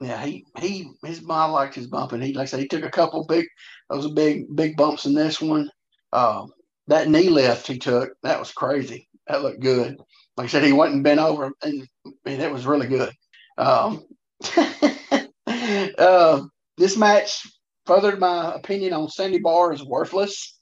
Yeah, he he his mom liked his bumping. He like I said, he took a couple big those big big bumps in this one. Um, that knee lift he took that was crazy. That looked good. Like I said, he went and bent over, and I mean, that was really good. Um, uh, this match furthered my opinion on Sandy Barr is worthless.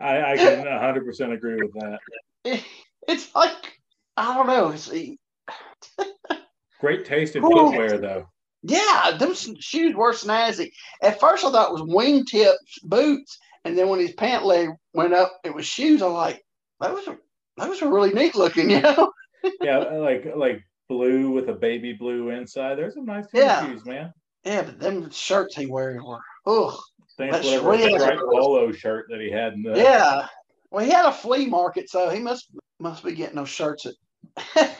I, I can 100 percent agree with that. It, it's like I don't know. It's, Great taste in footwear, though. Yeah, those shoes were snazzy. At first, I thought it was wingtip boots, and then when his pant leg went up, it was shoes. I like those. Are, those are really neat looking, you know. Yeah, like like blue with a baby blue inside. There's some nice Yeah. shoes, man. Yeah, but them shirts he wearing were, ugh. That's real. polo shirt that he had in the Yeah. Well, he had a flea market, so he must must be getting those shirts at.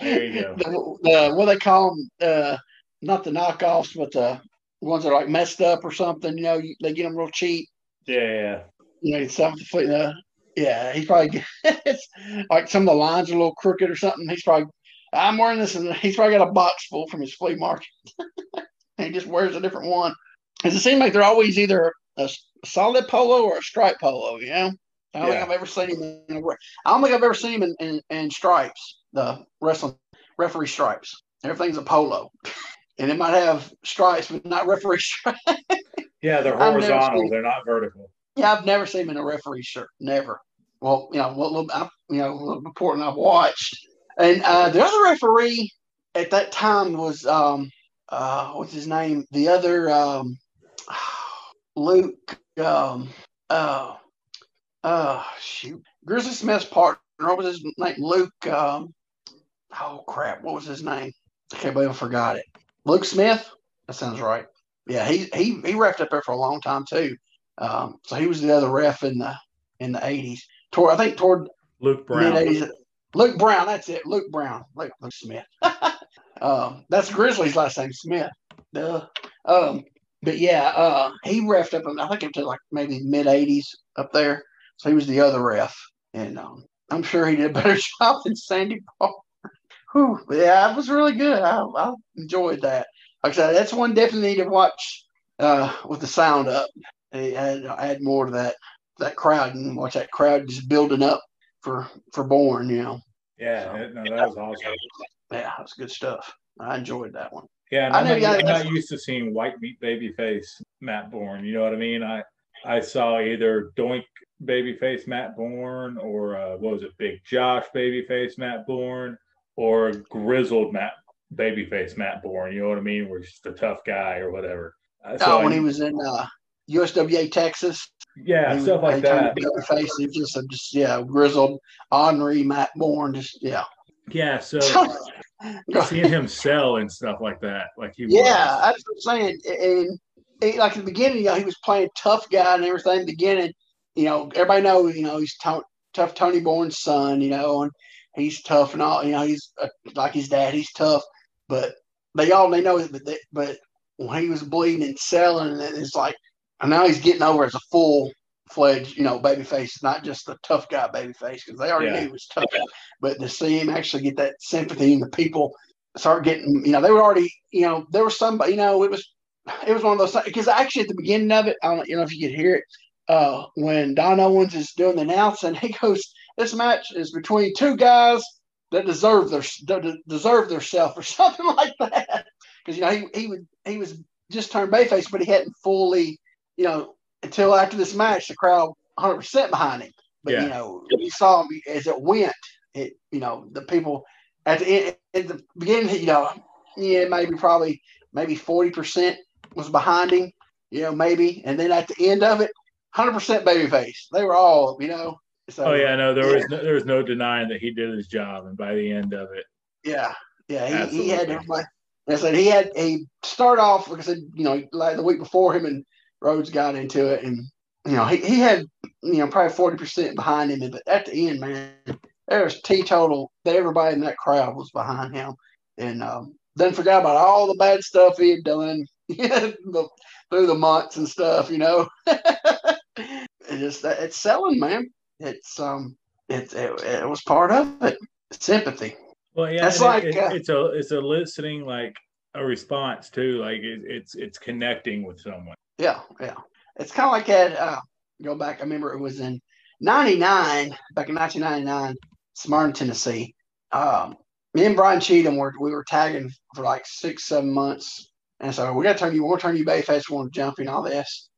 There you go. The, the, what they call them? Uh, not the knockoffs, but the ones that are like messed up or something. You know, you, they get them real cheap. Yeah, yeah. You know, something. Uh, Yeah, he probably like some of the lines are a little crooked or something. He's probably I'm wearing this, and he's probably got a box full from his flea market. he just wears a different one. Because it seems like they're always either a solid polo or a stripe polo. You know, I don't yeah. think I've ever seen him. In a, I don't think I've ever seen him in, in, in stripes, the wrestling referee stripes. Everything's a polo, and it might have stripes, but not referee stripes. yeah, they're horizontal. They're not vertical. Yeah, I've never seen him in a referee shirt. Never. Well, you know, what little, you know, little reporting I've watched, and uh, the other referee at that time was um, uh, what's his name? The other um, Luke. Um, uh, uh, shoot, Grizzly Smith's partner. What was his name? Luke. Um, oh crap, what was his name? I can't believe I forgot it. Luke Smith. That sounds right. Yeah, he he he refed up there for a long time too. Um, so he was the other ref in the in the eighties. Toward I think toward Luke Brown. Mid eighties. Luke Brown. That's it. Luke Brown. Luke, Luke Smith. um, that's Grizzly's last name, Smith. Duh. Um, but yeah, uh, he refed up. I think up to like maybe mid '80s up there. So he was the other ref, and um, I'm sure he did a better job than Sandy Barr. Whew, yeah, it was really good. I, I enjoyed that. Like I said, that's one definitely to watch uh, with the sound up. Add, add more to that that crowd and watch that crowd just building up for for Borne. You know. Yeah, so, no, that was awesome. Yeah, that's good stuff. I enjoyed that one. Yeah, I know. I'm not used to seeing white meat baby face Matt Borne. You know what I mean? I I saw either Doink babyface Matt Borne or uh, what was it, Big Josh babyface Matt Borne or grizzled Matt babyface Matt Borne. You know what I mean? Where he's just a tough guy or whatever. Uh, so oh, when I, he was in uh, USWA Texas. Yeah, stuff like that. He just, just yeah, grizzled Henri Matt Borne, just yeah. Yeah, so seeing him sell and stuff like that, like he yeah, was. that's what I'm saying. And he, like in the beginning, you know, he was playing tough guy and everything. In the beginning, you know, everybody knows, you know, he's t- tough Tony Borne's son, you know, and he's tough and all, you know, he's uh, like his dad, he's tough, but they all they know it, but they, but when he was bleeding and selling, it's like, and now he's getting over as a full fledged, you know, babyface, not just the tough guy babyface, because they already yeah. knew he was tough. But to see him actually get that sympathy and the people start getting, you know, they were already, you know, there was somebody, you know, it was it was one of those because actually at the beginning of it, I don't you know if you could hear it, uh, when Don Owens is doing the announcing, he goes, "This match is between two guys that deserve their deserve their self or something like that." Because you know he he would he was just turned bayface, but he hadn't fully, you know, until after this match, the crowd 100 percent behind him. But yeah. you know, you saw him as it went. It you know the people at the end, at the beginning, you know, yeah, maybe probably maybe 40 percent was behind him, you know, maybe. And then at the end of it, 100% babyface. They were all, you know. So, oh yeah, no, there yeah. was no, there was no denying that he did his job, and by the end of it, yeah, yeah, he, he had everybody. I said he had he start off like I said, you know, like the week before him and Rose got into it, and you know he, he had you know probably forty percent behind him, but at the end, man, there was teetotal. That everybody in that crowd was behind him, and um, then forgot about all the bad stuff he had done through the months and stuff, you know. it just it's selling, man. It's um, it, it, it was part of it. Sympathy. Well, yeah, it's like it, uh, it's a it's a listening like a response too. Like it, it's it's connecting with someone. Yeah, yeah. It's kind of like that. Uh, go back. I remember it was in '99, back in 1999, Smyrna, Tennessee. Um, me and Brian Cheatham were we were tagging for like six, seven months and so we got to turn you, we want to turn you bayface, we want to jump in all this.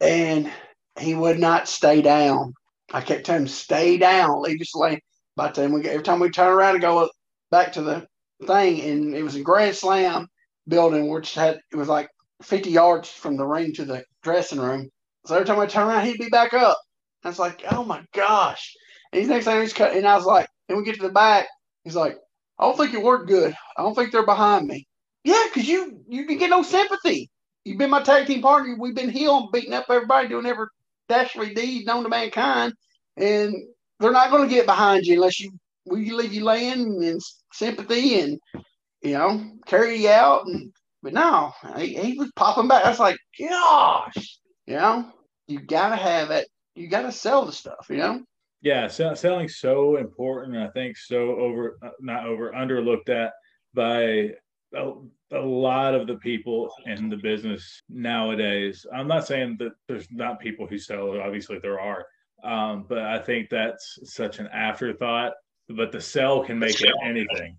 And he would not stay down. I kept telling him, stay down, leave us lane. By the time we every time we turn around and go back to the thing, and it was a Grand Slam building, which had it was like 50 yards from the ring to the dressing room. So every time I turn around, he'd be back up. I was like, oh my gosh. And he's next thing he's cut, and I was like, and we get to the back, he's like, I don't think it worked good. I don't think they're behind me. Yeah, because you you can get no sympathy. You've been my tag team partner. We've been healing, beating up everybody, doing every dastardly deed known to mankind, and they're not going to get behind you unless you we leave you laying in sympathy and you know carry you out. And but no, he, he was popping back. I was like, gosh, you know, you gotta have it. You gotta sell the stuff, you know. Yeah, so, selling so important. I think so over, uh, not over, underlooked at by a, a lot of the people in the business nowadays. I'm not saying that there's not people who sell. Obviously, there are, um, but I think that's such an afterthought. But the sell can make it anything.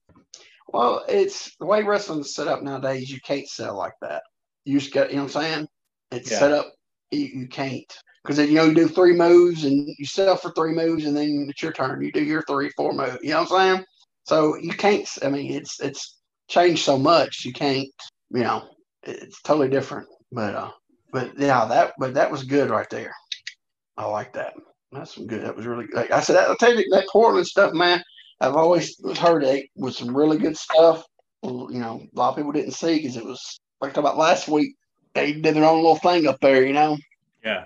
Well, it's the way wrestling's set up nowadays. You can't sell like that. You just got, you know what I'm saying? It's Yeah. set up. You, you can't because then you know you do three moves and you sell for three moves and then it's your turn. You do your three, four moves. You know what I'm saying? So you can't. I mean, it's it's changed so much. You can't. You know, it's totally different. But uh, but yeah, that but that was good right there. I like that. That's some good. That was really. Like I said, I'll tell you that Portland stuff, man. I've always heard it was some really good stuff. You know, a lot of people didn't see because it was like about last week. They did their own little thing up there, you know. Yeah,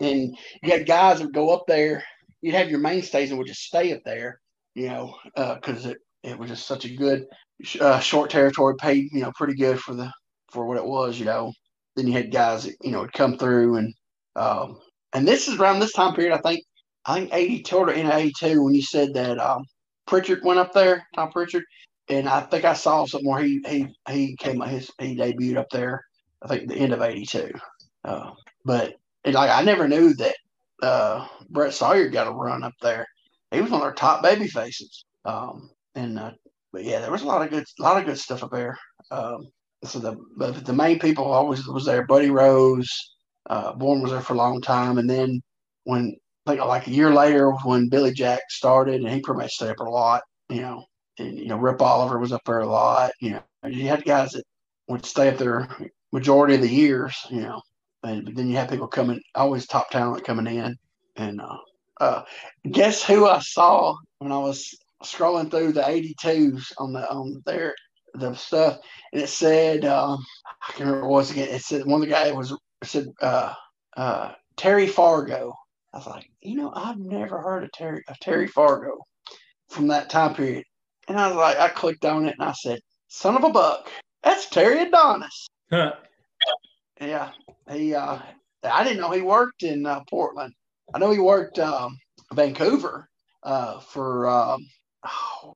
And you had guys that would go up there. You'd have your mainstays and would just stay up there, you know, because it it was just such a good uh, short territory, paid you know pretty good for the for what it was, you know. Then you had guys that you know would come through and um, and this is around this time period. I think I think eighty two or in eighty two when you said that um, Pritchard went up there, Tom Pritchard, and I think I saw something where he he he came his he debuted up there. I think the end of eighty two, uh, but like I never knew that uh, Brett Sawyer got a run up there. He was one of our top baby faces. Um, and uh, but yeah, there was a lot of good, a lot of good stuff up there. Um, so the but the main people always was there. Buddy Rose, uh, was there for a long time, and then when like like a year later when Billy Jack started, and he pretty much stayed up a lot. You know, and you know Rip Oliver was up there a lot. You know, you had guys that would stay up there majority of the years. You know, and but then you had people coming, always top talent coming in, and uh, uh, guess who I saw when I was scrolling through the 82s on the on there the stuff and it said um I can't remember what it was again. It said one of the guys was said uh uh Terry Fargo. I was like, you know, I've never heard of Terry of Terry Fargo from that time period. And I was like, I clicked on it and I said, son of a buck, that's Terry Adonis. Huh. Yeah, he. Uh, I didn't know he worked in uh, Portland. I know he worked um, Vancouver uh, for. Um, oh,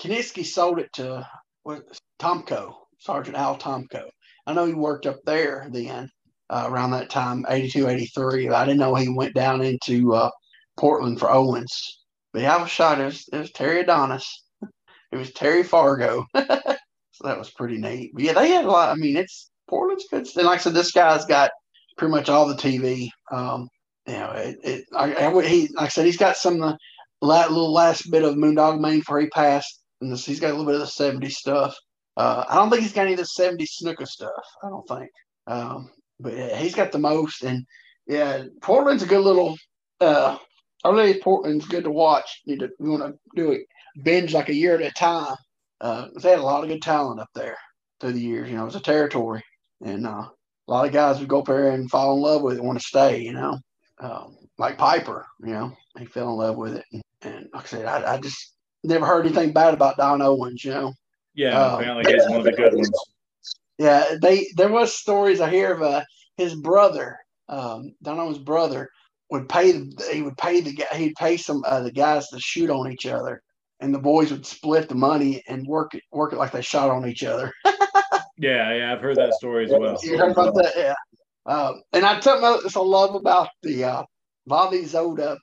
Kiniski sold it to what, Tomko, Sergeant Al Tomko. I know he worked up there then uh, around that time, 82, 83. I didn't know he went down into uh, Portland for Owens. But yeah, I was shot. It was, it was Terry Adonis. It was Terry Fargo. so that was pretty neat. But yeah, they had a lot. I mean, it's Portland's good. And like I said, this guy's got pretty much all the TV. Um, you know, it, it I, I he, like I said, he's got some of the la- little last bit of Moondog Mayne before he passed. And this, he's got a little bit of the 70s stuff. Uh, I don't think he's got any of the 70s snooker stuff. I don't think. Um, but yeah, he's got the most. And yeah, Portland's a good little, uh, I really Portland's good to watch. You, to, you want to do it, binge like a year at a time. Uh, they had a lot of good talent up there through the years. You know, it's a territory. And uh, a lot of guys would go up there and fall in love with it, want to stay, you know. Um, like Piper, you know, he fell in love with it. And, and like I said, I, I just never heard anything bad about Don Owens, you know. yeah. Um, apparently, he's one of the good ones. Yeah, they there was stories I hear of uh, his brother, um, Don Owens' brother, would pay the, he would pay the guy he'd pay some uh, the guys to shoot on each other, and the boys would split the money and work it work it like they shot on each other. Yeah, yeah. I've heard that story as well. You heard about that? Yeah. Um, and I tell you what I love about the uh, a lot of these old uh,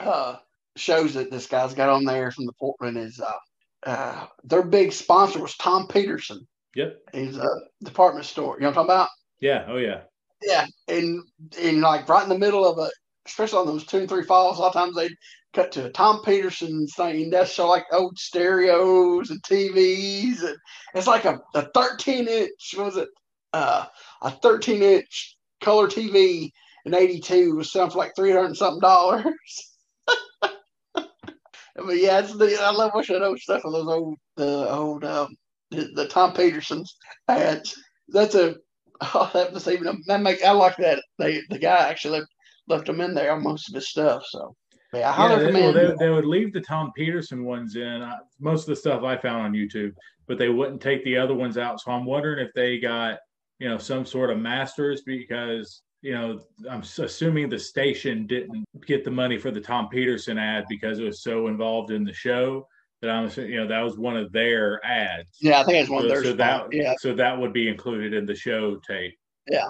uh, shows that this guy's got on there from the Portland is uh, uh, their big sponsor was Tom Peterson. Yep. He's a department store. You know what I'm talking about? Yeah. Oh, yeah. Yeah. And and like right in the middle of a, especially on those two and three falls, a lot of times they'd cut to a Tom Peterson's thing. That's show like old stereos and TVs. And it's like a, a 13 inch, what was it? Uh, a 13 inch color TV in 82 was selling for like 300 and something dollars. but yeah, it's the, I love watching old stuff of those old, the old, um, the, the Tom Peterson's ads. That's a, oh, that was even, that make, I like that. They, the guy actually left, left them in there on most of his stuff. So yeah, I highly Yeah, they, well, they, they would leave the Tom Peterson ones in. Most of the stuff I found on YouTube, but they wouldn't take the other ones out. So I'm wondering if they got you know some sort of masters because you know, I'm assuming the station didn't get the money for the Tom Peterson ad because it was so involved in the show that I'm you know, that was one of their ads. Yeah, I think it's one So, of their so that, yeah, so that would be included in the show tape. yeah.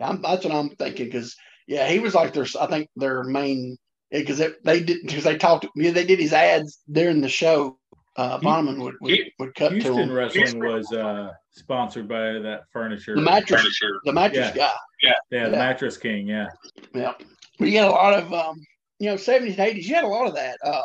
I'm, that's what I'm thinking because yeah, he was like their I think their main because they did because they talked yeah, they did his ads during the show. Uh, Bonnema would would, would cut to Houston him. Wrestling was uh, sponsored by that furniture. The mattress, the mattress Yeah. guy. Yeah, the yeah. Mattress King. Yeah. Yeah, but you had a lot of um, you know, seventies and eighties. You had a lot of that. Uh,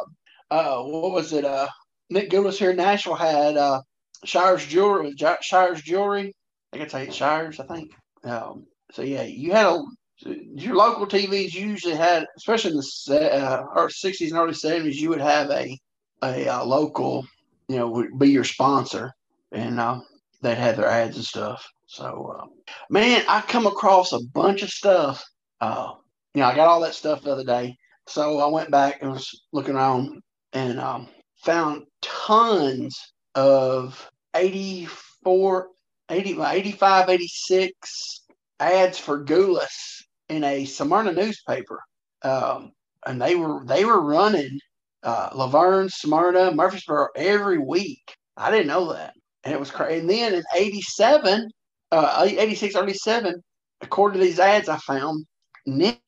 uh, what was it? Uh, Nick Gulas here in Nashville had uh, Shires Jewelry. Shires Jewelry. I say it's Shires. I think. Um, so yeah, you had a your local TVs usually had, especially in the uh, early sixties and early seventies, you would have a a uh, local, you know, would be your sponsor, and uh, they'd have their ads and stuff. So, uh, man, I come across a bunch of stuff. Uh, you know, I got all that stuff the other day. So I went back and was looking around and um, found tons of 84, 80, 85, 86 ads for Gulas in a Smyrna newspaper. Um, and they were they were running uh, La Vergne, Smyrna, Murfreesboro every week. I didn't know that. And it was crazy. And then in 87, uh, 86, 87, according to these ads I found, Nick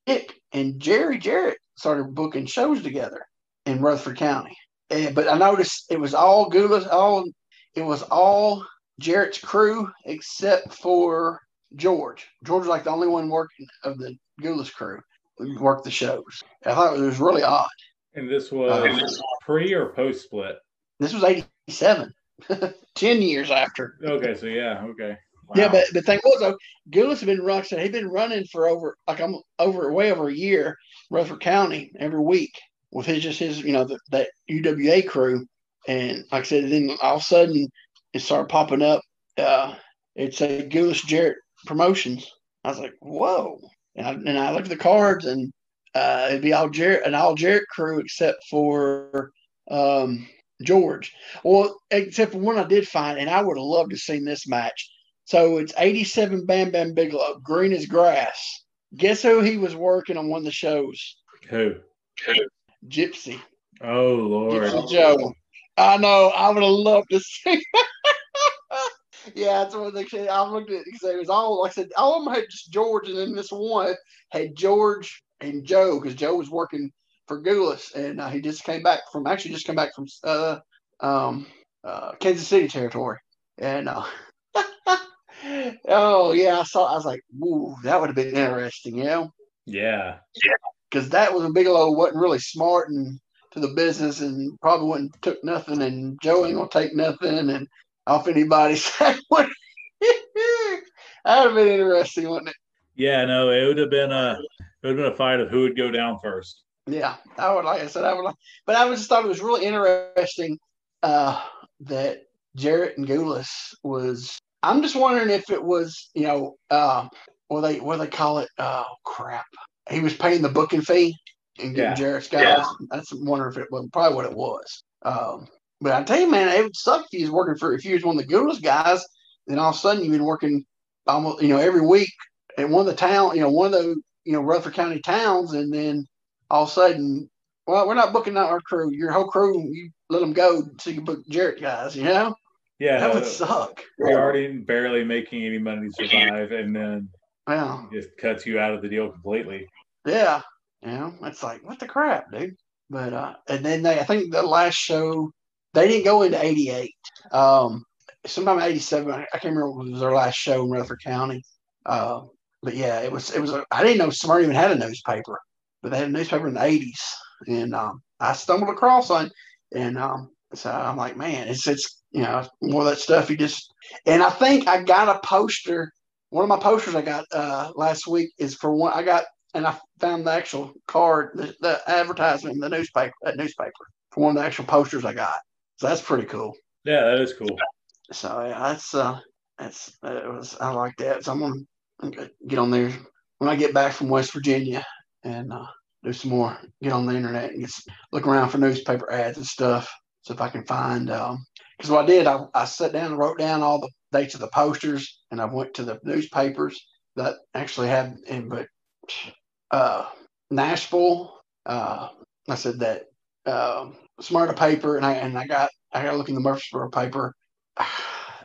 and Jerry Jarrett started booking shows together in Rutherford County. And, but I noticed it was all Gulas, all it was all Jarrett's crew except for George. George was like the only one working of the Gulas crew who worked the shows. I thought it was really odd. And this was Uh, pre or post split. This was 87, 10 years after. Okay, so yeah, okay. Yeah, but the thing was though, Gulas had been running. He'd been running for over like I'm over way over a year, Rutherford County every week with his just his you know the, that UWA crew, and like I said, then all of a sudden it started popping up. Uh, it's a Gulas Jarrett Promotions. I was like, whoa, and I, and I looked at the cards and uh, it'd be all Jarrett an all Jarrett crew except for um, George. Well, except for one I did find, and I would have loved to have seen this match. So it's 87 Bam Bam Bigelow, green as grass. Guess who he was working on one of the shows? Who? Who? Gypsy. Oh Lord. Gypsy Joe. I know. I would have loved to see. yeah, that's what they said. I looked at it because it was all, like I said, all of them had just George, and then this one had George and Joe because Joe was working for Gulas, and uh, he just came back from, actually, just come back from uh, um, uh, Kansas City territory. And, uh, oh, yeah, I saw, I was like, woo, that would have been interesting, you know? Yeah. Yeah. Because that was a big Bigelow wasn't really smart and to the business and probably wouldn't took nothing and Joe ain't gonna take nothing and off anybody's that would have been interesting, wouldn't it? Yeah, no, it would have been a it would have been a fight of who would go down first. Yeah, I would like I said, I would like, but I just thought it was really interesting uh, that Jarrett and Gulas was. I'm just wondering if it was, you know, uh, what they what they call it. Oh crap! He was paying the booking fee and getting Yeah. Jarrett's guys. That's I'm wondering if it was probably what it was. Um, but I tell you, man, it would suck if you was working for if you was one of the Gulas guys, then all of a sudden you've been working almost, you know, every week at one of the town, you know, one of the you know Rutherford County towns, and then all of a sudden, well, we're not booking out our crew. Your whole crew, you let them go so you book Jarrett guys. You know, Yeah, that would suck. you're already barely making any money to survive, and then Yeah, it just cuts you out of the deal completely. Yeah. You know, it's like what the crap, dude. But uh, and then they, I think the last show, they didn't go into '88. Um, sometime in '87, I can't remember what was their last show in Rutherford County. Uh, but yeah, it was it was. A, I didn't know Smyrna even had a newspaper, but they had a newspaper in the '80s, and um, I stumbled across one, and um, so I'm like, man, it's it's you know more of that stuff. You just and I think I got a poster. One of my posters I got uh, last week is for one. I got and I found the actual card, the, the advertisement in the newspaper, that newspaper for one of the actual posters I got. So that's pretty cool. Yeah, that is cool. So yeah, that's uh, that's it was I like that. So I'm gonna I'm gonna get on there when I get back from West Virginia and uh, do some more. Get on the internet and get, look around for newspaper ads and stuff. So if I can find, because what I did, I, I sat down and wrote down all the dates of the posters, and I went to the newspapers that actually had, and but uh, Nashville. Uh, I said that uh, Smyrna paper, and I and I got I got to look in the Murfreesboro paper.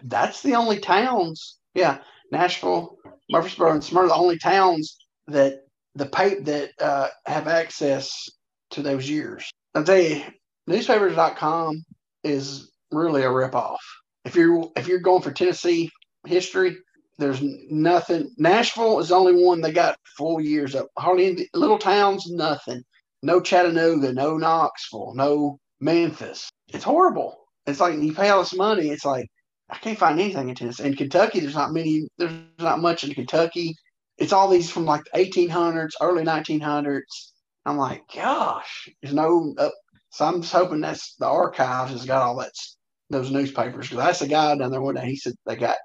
That's the only towns. Yeah, Nashville, Murfreesboro, and Smyrna, the only towns that the paper that uh, have access to those years. I'll tell you, newspapers.com is really a ripoff. If you're if you're going for Tennessee history, there's nothing. Nashville is the only one they got full years up. Hardly any little towns, nothing. No Chattanooga, no Knoxville, no Memphis. It's horrible. It's like you pay all this money. It's like I can't find anything in Tennessee. In Kentucky, there's not many. There's not much in Kentucky. It's all these from like the 1800s, early 1900s. I'm like, gosh, there's no. Uh, so I'm just hoping that's the archives has got all that those newspapers because that's the guy down there one day. He said they got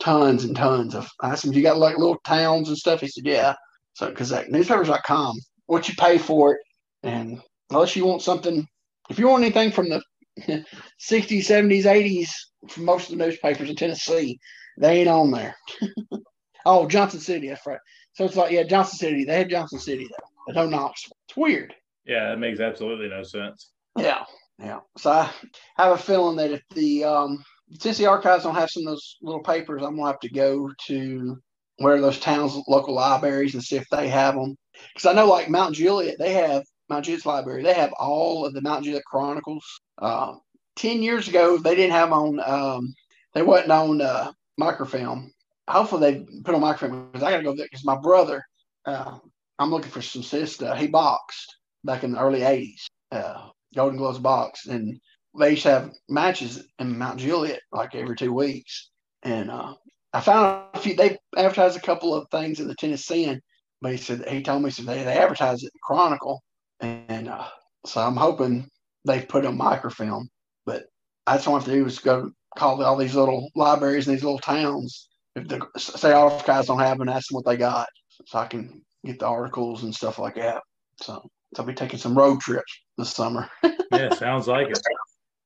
tons and tons of. I asked him, "You got like little towns and stuff?" He said, "Yeah." So because that newspapers.com, what you pay for it, and unless you want something, if you want anything from the 60s, 70s, 80s, from most of the newspapers in Tennessee, they ain't on there. oh, Johnson City, that's right. So it's like, yeah, Johnson City. They have Johnson City though, but no Knoxville. It's weird. Yeah, it makes absolutely no sense. Yeah, yeah. So I have a feeling that if the um, Tennessee Archives don't have some of those little papers, I'm gonna have to go to where those towns, local libraries, and see if they have them. Because I know, like Mount Juliet, they have Mount Juliet's library. They have all of the Mount Juliet Chronicles. Uh, Ten years ago, they didn't have on. Um, they wasn't on uh, microfilm. Hopefully, they put on microfilm because I got to go there because my brother. Uh, I'm looking for some sister. He boxed back in the early '80s. Uh, Golden Gloves box, and they used to have matches in Mount Juliet like every two weeks. And uh, I found a few. They advertised a couple of things in the Tennessean, but he said he told me so they they advertised it in Chronicle, and uh, so I'm hoping they've put a microfilm. But I have to do is go call all these little libraries in these little towns. If the say archives don't have them, ask them what they got, so I can get the articles and stuff like that. So, so I'll be taking some road trips this summer. yeah, sounds like it.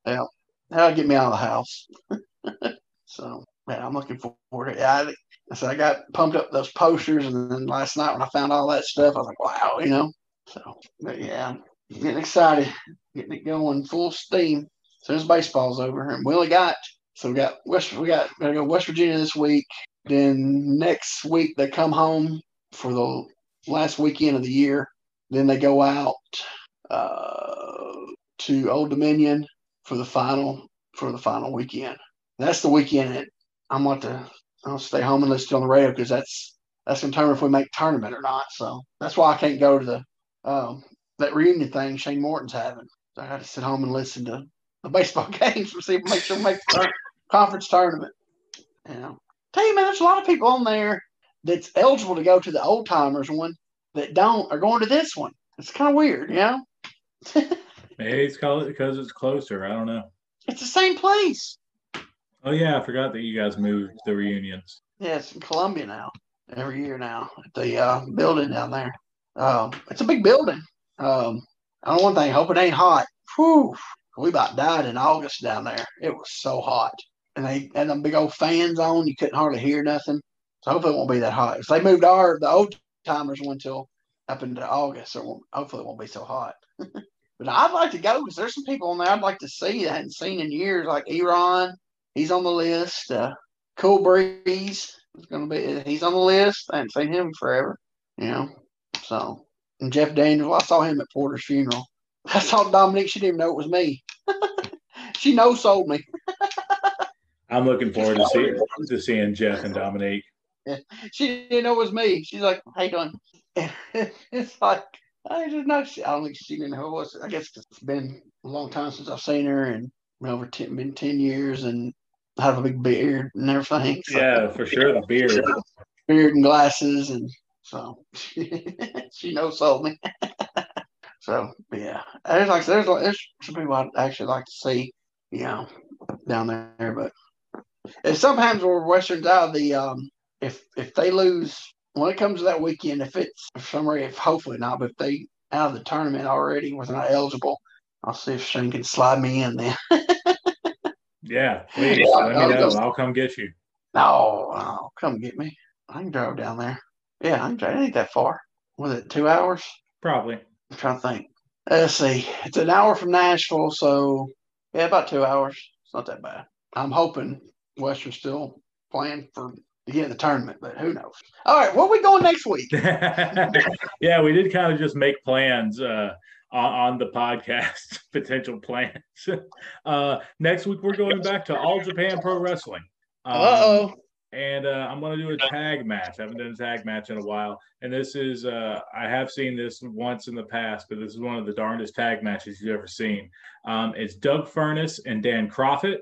Yeah, that'll get me out of the house. so yeah, I'm looking forward to it. Yeah, I, said I got pumped up those posters, and then last night when I found all that stuff, I was like, wow, you know. So, but yeah, getting excited, getting it going full steam. As soon as baseball's over, and we only got so we got West, we got gotta go West Virginia this week. Then next week they come home for the last weekend of the year. Then they go out uh, to Old Dominion for the final for the final weekend. That's the weekend that I'm going to I'll stay home and listen to on the radio because that's that's going to determine if we make tournament or not. So that's why I can't go to the um, that reunion thing Shane Morton's having. So I got to sit home and listen to the baseball games to see if make sure we make the conference tournament. You know, tell you man, there's a lot of people on there that's eligible to go to the old timers one that don't are going to this one. It's kind of weird, you know. Maybe it's called because it's closer. I don't know. It's the same place. Oh yeah, I forgot that you guys moved the reunions. Yeah, it's in Columbia now. Every year now at the uh, building down there. Um, it's a big building. Um, I know one thing. Hope it ain't hot. Whew, we about died in August down there. It was so hot, and they had them big old fans on. You couldn't hardly hear nothing. So hopefully it won't be that hot. If they moved our the old timers one till up into August, so hopefully it won't be so hot. but I'd like to go because there's some people on there I'd like to see that I hadn't seen in years, like Eron. He's on the list. Uh, cool Breeze is going to be. He's on the list. I haven't seen him forever. You know, so and Jeff Daniels. I saw him at Porter's funeral. I saw Dominique. She didn't even know it was me. she no sold me. I'm looking forward to seeing to seeing Jeff and Dominique. Yeah. She didn't know it was me. She's like, "Hey, doing?" it's like I just know. She, I don't think she didn't who was. I guess it's been a long time since I've seen her, and over ten, been ten years, and I have a big beard and everything. So. Yeah, for sure, the beard, beard and glasses, and so she, she knows sold me. so yeah, there's like there's there's some people I'd actually like to see, you know, down there, but. And sometimes we're Westerns out of the um, if if they lose when it comes to that weekend, if it's for some reason, if hopefully not, but if they out of the tournament already was not eligible, I'll see if Shane can slide me in then. yeah, please yeah, let me know. I'll come get you. No, oh, come get me. I can drive down there. Yeah, I can drive. It ain't that far. was it two hours? Probably. I'm trying to think. Let's see. It's an hour from Nashville, so yeah, about two hours. It's not that bad. I'm hoping Western's still playing for to get the tournament, but who knows? All right, where are we going next week? yeah, we did kind of just make plans uh, on, on, the podcast, potential plans. uh, next week, we're going back to All Japan Pro Wrestling. Um, uh oh. And uh, I'm going to do a tag match. I haven't done a tag match in a while. And this is, uh, I have seen this once in the past, but this is one of the darndest tag matches you've ever seen. Um, it's Doug Furnas and Dan Kroffat.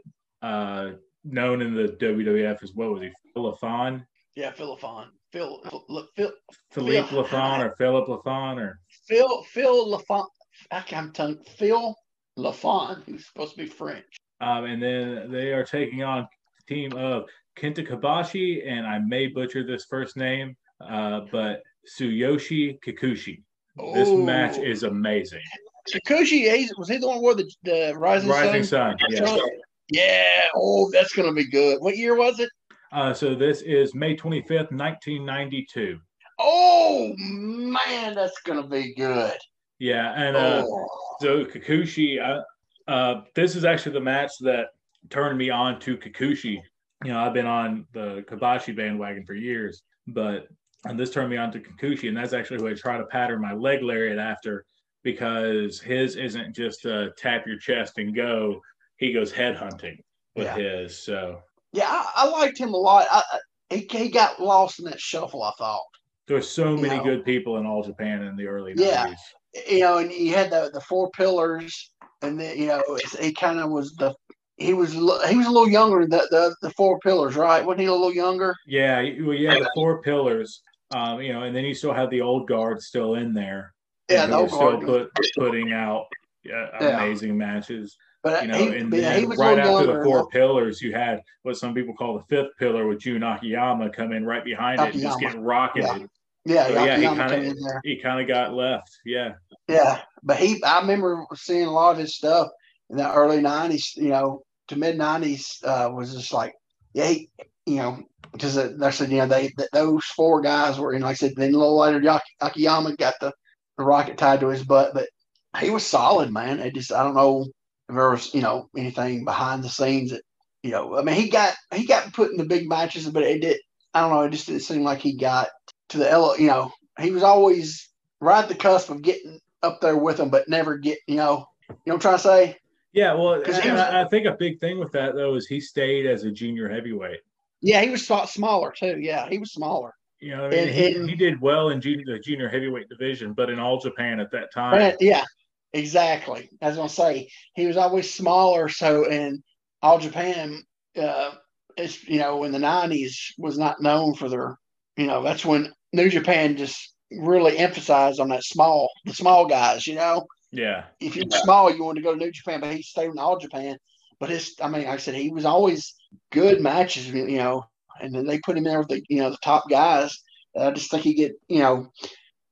Known in the WWF as well. was he? Phil Lafon? Yeah, Phil Lafon. Phil, Phil, Phil Philippe Phil, Lafon or Philip Lafon or Phil Phil Lafon. I can't tell Phil Lafon, who's supposed to be French. Um, and then they are taking on the team of Kenta Kobashi, and I may butcher this first name, uh, but Tsuyoshi Kikuchi. Ooh. This match is amazing. Kikuchi, was he the one where the, the Rising, Rising Sun? Sun yeah. Yeah. Oh, that's going to be good. What year was it? Uh, so this is May 25th, 1992. Oh, man, that's going to be good. Yeah. And uh, oh. so Kikuchi, uh, uh, this is actually the match that turned me on to Kikuchi. You know, I've been on the Kobashi bandwagon for years, but and this turned me on to Kikuchi, and that's actually who I try to pattern my leg lariat after because his isn't just a tap your chest and go he goes head hunting with yeah. his. So yeah, I, I liked him a lot. I, he he got lost in that shuffle. I thought there were so many know? good people in all Japan in the early 90s. Yeah, you know, and he had the the four pillars, and then you know he kind of was the he was he was a little younger than the, the, the four pillars, right? Wasn't he a little younger? Yeah, well, yeah, the four pillars. Um, you know, and then you still have the old guard still in there. Yeah, the old guard. still put, putting out yeah, amazing matches. But you know, he, and then right after the four pillars, you had what some people call the fifth pillar with Jun Akiyama come in right behind Akiyama. it and just get rocketed. Yeah, yeah, so, yeah he kind of he kind of got left. Yeah, yeah, but he I remember seeing a lot of his stuff in the early '90s. You know, to mid '90s uh, was just like, yeah, he, you know, because they said you know they those four guys were in. Like I said, then a little later, Akiyama got the, the rocket tied to his butt, but he was solid, man. It just I don't know if there was, you know, anything behind the scenes that, you know, I mean, he got he got put in the big matches, but it did. I don't know. It just didn't seem like he got to the L. You know, he was always right at the cusp of getting up there with them, but never get. You know, you know what I'm trying to say. Yeah, well, was, I, I think a big thing with that though is he stayed as a junior heavyweight. Yeah, he was smaller too. Yeah, he was smaller. You know, I mean, and, he, and, he, did well in junior, the junior heavyweight division, but in all Japan at that time. Yeah, Exactly. I was gonna say he was always smaller. So in all Japan, uh, it's you know in the nineties was not known for their you know that's when New Japan just really emphasized on that small the small guys. You know. Yeah. If you're small, you want to go to New Japan, but he stayed in all Japan. But his, I mean, like I said he was always good matches. You know, and then they put him there with the you know the top guys. I just think he get you know,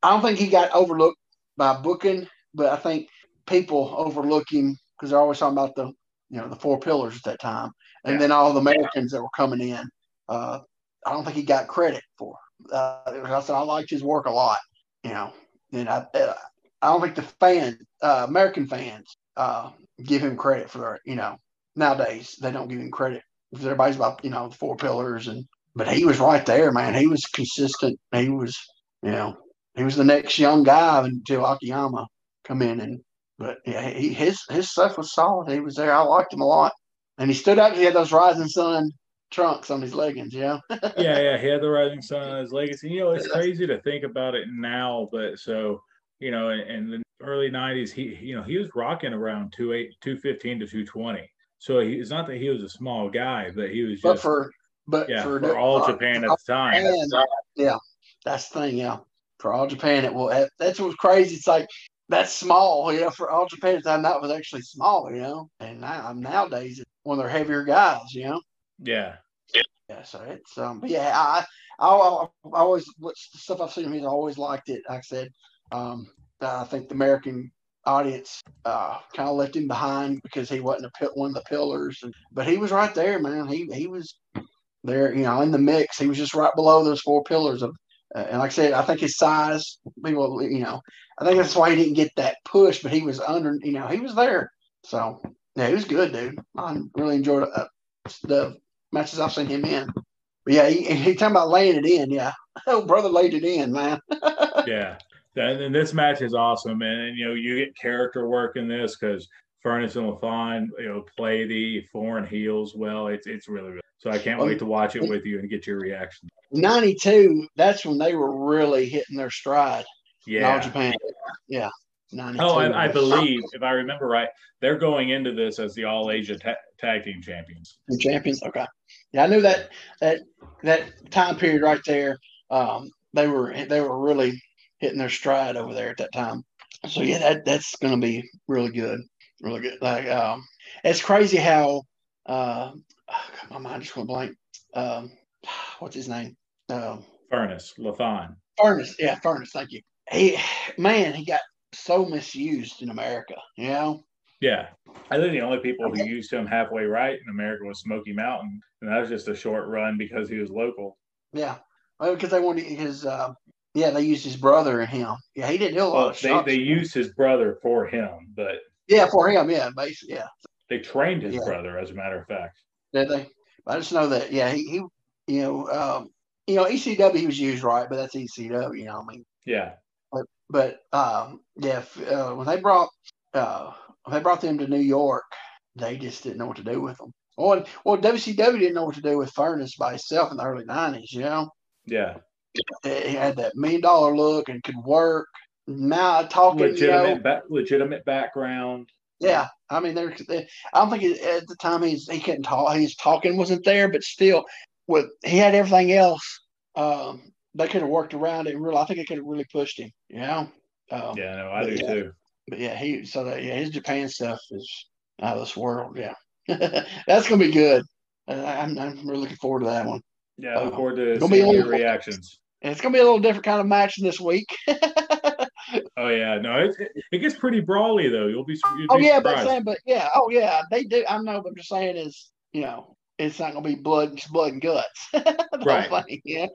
I don't think he got overlooked by booking but I think people overlook him because they're always talking about the you know the four pillars at that time, and yeah. then all the Americans that were coming in. Uh, I don't think he got credit for. Uh, I said I liked his work a lot, you know, and I uh, I don't think the fan uh, American fans uh, give him credit for their you know nowadays they don't give him credit because everybody's about you know the four pillars and but he was right there, man. He was consistent. He was you know he was the next young guy until Akiyama come in and but yeah, he, his his stuff was solid. He was there. I liked him a lot, and he stood out. He had those Rising Sun trunks on his leggings. Yeah. yeah, yeah. He had the Rising Sun on his leggings. And, you know, it's crazy to think about it now, but so you know, in, in the early '90s, he you know he was rocking around two eight, two fifteen to two twenty. So he, it's not that he was a small guy, but he was just but for but yeah, for, for all uh, Japan at the time. yeah, that's the thing. Yeah, for all Japan, it will. That's what's crazy. It's like that's small, you know, for all Japan at the time that was actually small, you know. And now nowadays it's one of their heavier guys, you know. Yeah. Yeah, so it's um but yeah, I I, I, always the stuff I've seen him, he's always liked it. Like I said, um I think the American audience uh kind of left him behind because he wasn't a one of the pillars and, but he was right there, man. He he was there, you know, in the mix. He was just right below those four pillars of and like I said, I think his size, people, you know, I think that's why he didn't get that push, but he was under, you know, he was there. So yeah, he was good, dude. I really enjoyed uh, the matches I've seen him in. But yeah, he, he talking about laying it in. Yeah, oh brother laid it in, man. yeah, and, and this match is awesome, and you know you get character work in this because Furnas and LaFon, you know, play the foreign heels well. It's it's really, really so I can't wait to watch it with you and get your reaction. Ninety two, that's when they were really hitting their stride. Yeah, All Japan. Yeah. 92. Oh, I, I, believe, if I remember right, they're going into this as the All Asia ta- Tag Team Champions. The champions, okay. Yeah, I knew that that that time period right there. Um, they were they were really hitting their stride over there at that time. So yeah, that that's going to be really good really good. Like um, it's crazy how uh, my mind just went blank. Um, what's his name? Um, Furnas LaFon. Furnas, yeah, Furnas. Thank you. He man, he got so misused in America. You know. Yeah, I think the only people who used him halfway right in America was Smoky Mountain, and that was just a short run because he was local. Yeah, well, because they wanted his. Uh, yeah, they used his brother and him. Yeah, he didn't do a lot well, of they, they used his brother for him, but yeah, for him, yeah, basically, yeah. They trained his yeah. brother, as a matter of fact. Did they? I just know that, yeah, he, he you know, um, you know, ECW he was used right, but that's ECW, you know, what I mean. Yeah. But, but um, yeah, uh, when they brought uh, when they brought them to New York, they just didn't know what to do with them. Well, well, WCW didn't know what to do with Furnas by itself in the early '90s, you know. Yeah. He had that million dollar look and could work now talking legitimate, you know, ba- legitimate background. Yeah, I mean, there's. I don't think it, at the time he's he couldn't talk. He's talking wasn't there, but still, with he had everything else. Um, they could have worked around it. Really, I think it could have really pushed him. You know. Um, yeah, no, I do yeah, too. But yeah, he so that yeah, his Japan stuff is out of this world. Yeah, that's gonna be good. I'm I'm really looking forward to that one. Yeah, I look forward to seeing your reactions. And it's gonna be a little different kind of match this week. Oh yeah, no, it, it gets pretty brawly though. You'll be. You'll oh yeah, surprised. but saying, but yeah, oh yeah, they do. I know, but I'm just saying is, you know, it's not gonna be blood, blood and guts. right. Funny, yeah.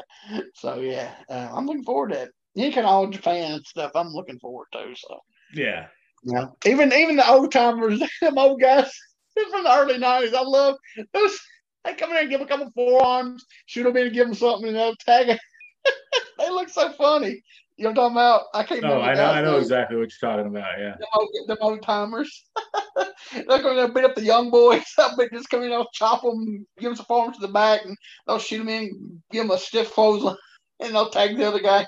so yeah, uh, I'm looking forward to it. Kind of all Japan stuff, I'm looking forward to. So yeah, yeah. Even even the old timers, them old guys from the early '90s, I love those. They come in and give a couple forearms, shoot them in and give them something, and they'll tag it. they look so funny. You know what I'm talking about? I can't no, I know, I know exactly what you're talking about. Yeah. The old timers. They're going to beat up the young boys. They just come in, they'll chop them, give them some forms to the back, and they'll shoot them in, give them a stiff clothesline, and they'll tag the other guy.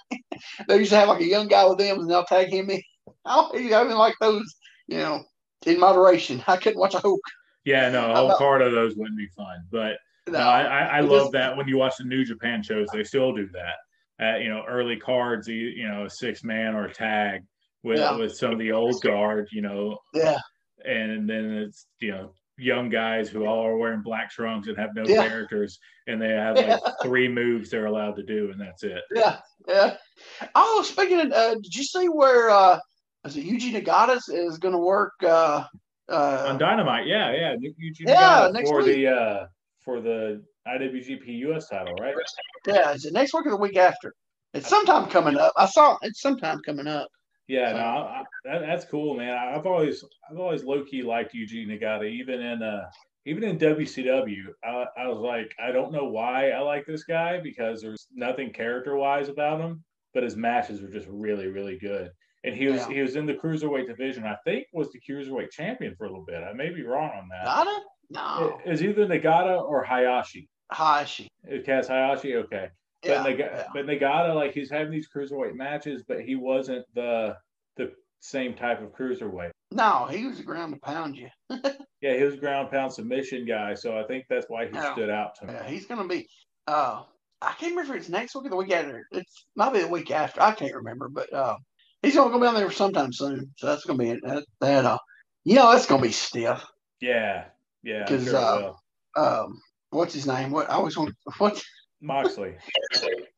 they used to have like a young guy with them, and they'll tag him in. I mean, like those, you know, in moderation. I couldn't watch a hook. Yeah, no, a whole card of those wouldn't be fun. But no, no I, I, I love just, that when you watch the New Japan shows, they still do that at you know early cards, you know six man or tag with yeah. with some of the old guard, you know. Yeah. And then it's you know young guys who all are wearing black trunks and have no yeah. characters, and they have like yeah. three moves they're allowed to do, and that's it. Yeah, yeah. Oh, speaking of, uh, did you see where uh, is it Yuji Nagata is going to work? Uh, uh, on Dynamite, yeah, yeah. Yuji yeah, Nagata for week. the uh, for the IWGP US title, right? Yeah, is it next week or the week after? It's sometime coming up. I saw it's sometime coming up. Yeah, no, I, that, that's cool, man. I've always I've always low key liked Yuji Nagata, even in uh even in WCW. I, I was like, I don't know why I like this guy because there's nothing character wise about him, but his matches were just really really good. And he was yeah. he was in the cruiserweight division. I think was the cruiserweight champion for a little bit. I may be wrong on that. Nagata? No. It, it was either Nagata or Hayashi. Hayashi. Kaz Hayashi, okay. Yeah, but, Nag- yeah. but Nagata, like he's having these cruiserweight matches, but he wasn't the the same type of cruiserweight. No, he was a ground to pound you. yeah, he was a ground pound submission guy, so I think that's why he yeah. stood out to me. Yeah, he's gonna be. Uh, I can't remember if it's next week or the week after. It's might be the week after. I can't remember, but uh, he's gonna be on there sometime soon. So that's gonna be that. that uh, you know, that's gonna be stiff. Yeah, yeah. Because sure uh, um, what's his name? What I always want what Moxley.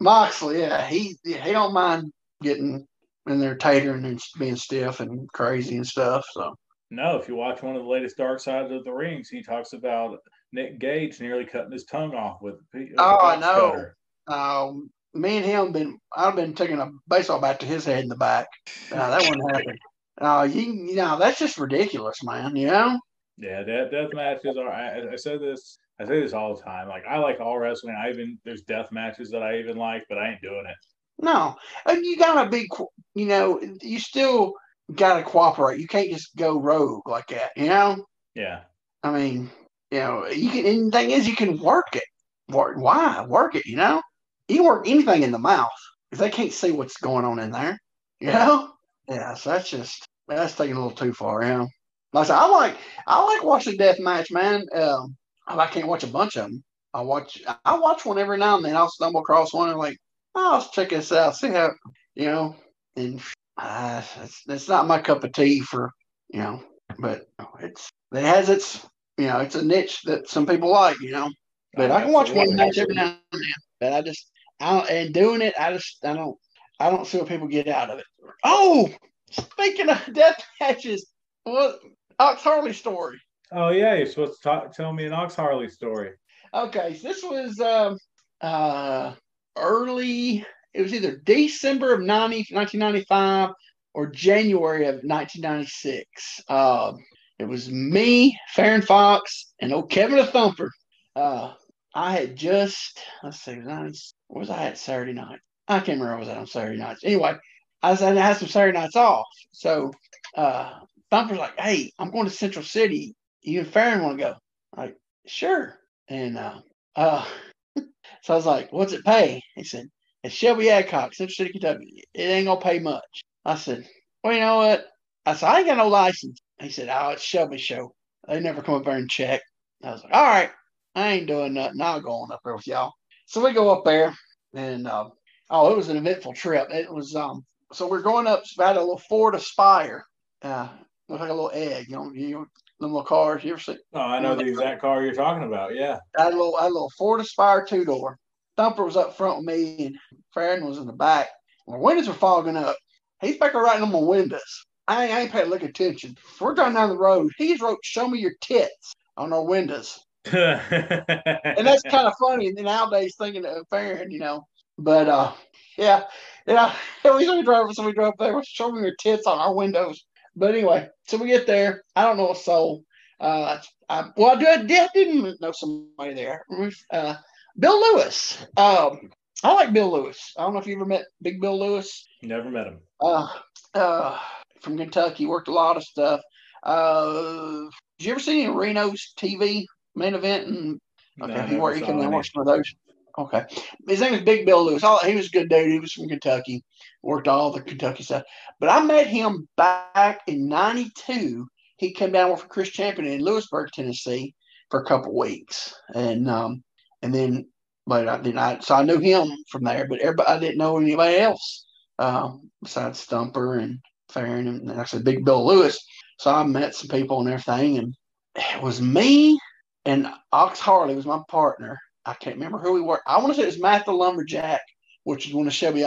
Moxley, yeah, he yeah, he don't mind getting in there tatering and being stiff and crazy and stuff. So no, if you watch one of the latest Dark Side of the Rings, he talks about Nick Gage nearly cutting his tongue off with. with oh, I know. Um, me and him been I've been taking a baseball bat to his head in the back. No, that wouldn't happen. Uh, you, you know that's just ridiculous, man. You know. Yeah, death, death matches are. I, I said this. I say this all the time. Like I like all wrestling. I even there's death matches that I even like, but I ain't doing it. No, and you gotta be. You know, you still gotta cooperate. You can't just go rogue like that. You know. Yeah. I mean, you know, you can. And the thing is, you can work it. Work, why work it? You know, you can work anything in the mouth if they can't see what's going on in there. You know. Yeah. So that's just that's taking a little too far. You know. Like I said, I like I like watching death match, man. Um, I can't watch a bunch of them. I watch I watch one every now and then. I'll stumble across one and like, oh, let's check this out, see how you know. And uh, it's it's not my cup of tea for you know, but it's it has its you know it's a niche that some people like, you know. But I can watch one match every now and then. But I just I don't, and doing it, I just I don't I don't see what people get out of it. Oh, speaking of death matches, what Ox Harley story. Oh yeah, you're supposed to talk, tell me an Ox Harley story. Okay, so this was um, uh, early. It was either December of 90, 1995 or January of 1996. Um, it was me, Farron Fox, and old Kevin the Thumper. Uh, I had just let's see, was what was I at Saturday night? I can't remember. I was at on Saturday nights. Anyway, I I had some Saturday nights off, so uh, Thumper's like, "Hey, I'm going to Central City. You and Farron want to go?" I'm like, sure. And uh, uh, so I was like, "What's it pay?" He said, "It's Shelby Adcock, Central City, Kentucky. It ain't gonna pay much." I said, "Well, you know what?" I said, "I ain't got no license." He said, "Oh, it's Shelby show. They never come up there and check." I was like, "All right, I ain't doing nothing. I'll go on up there with y'all." So we go up there, and uh, oh, it was an eventful trip. It was um, so we're going up about a little Ford Aspire. Uh, looks like a little egg. You know, you know, them little cars. You ever see? Oh, I know the exact car you're talking about. Yeah. I had a little, I had a little Ford Aspire two door. Thumper was up front with me, and Farron was in the back. My windows were fogging up. He's back there writing on my windows. I ain't, I ain't paying look attention. We're driving down the road. He's wrote "Show me your tits" on our windows, and that's kind of funny. And nowadays thinking of Farron, you know. But uh, yeah, yeah. We started driving, so we drove there. Show me your tits on our windows. But anyway, so we get there. I don't know a soul. Uh, I, well, I, did, I didn't know somebody there. Uh, Bill Lewis. Um, I like Bill Lewis. I don't know if you ever met Big Bill Lewis. Never met him. Uh, uh, from Kentucky, worked a lot of stuff. Uh, did you ever see any Reno's TV main event? And okay, no, he worked. He came and watched for those. Okay, his name is Big Bill Lewis. He was a good dude. He was from Kentucky worked all the Kentucky stuff. But I met him back in '92. He came down with Chris Champion in Lewisburg, Tennessee, for a couple weeks, and um, and then but I, then I so I knew him from there, but everybody I didn't know anybody else um, besides Thumper and Farron and, and I said Big Bill Lewis. So I met some people and everything, and it was me and Ox Harley was my partner. I can't remember who we were. I want to say it was Matt the Lumberjack which is one of Shelby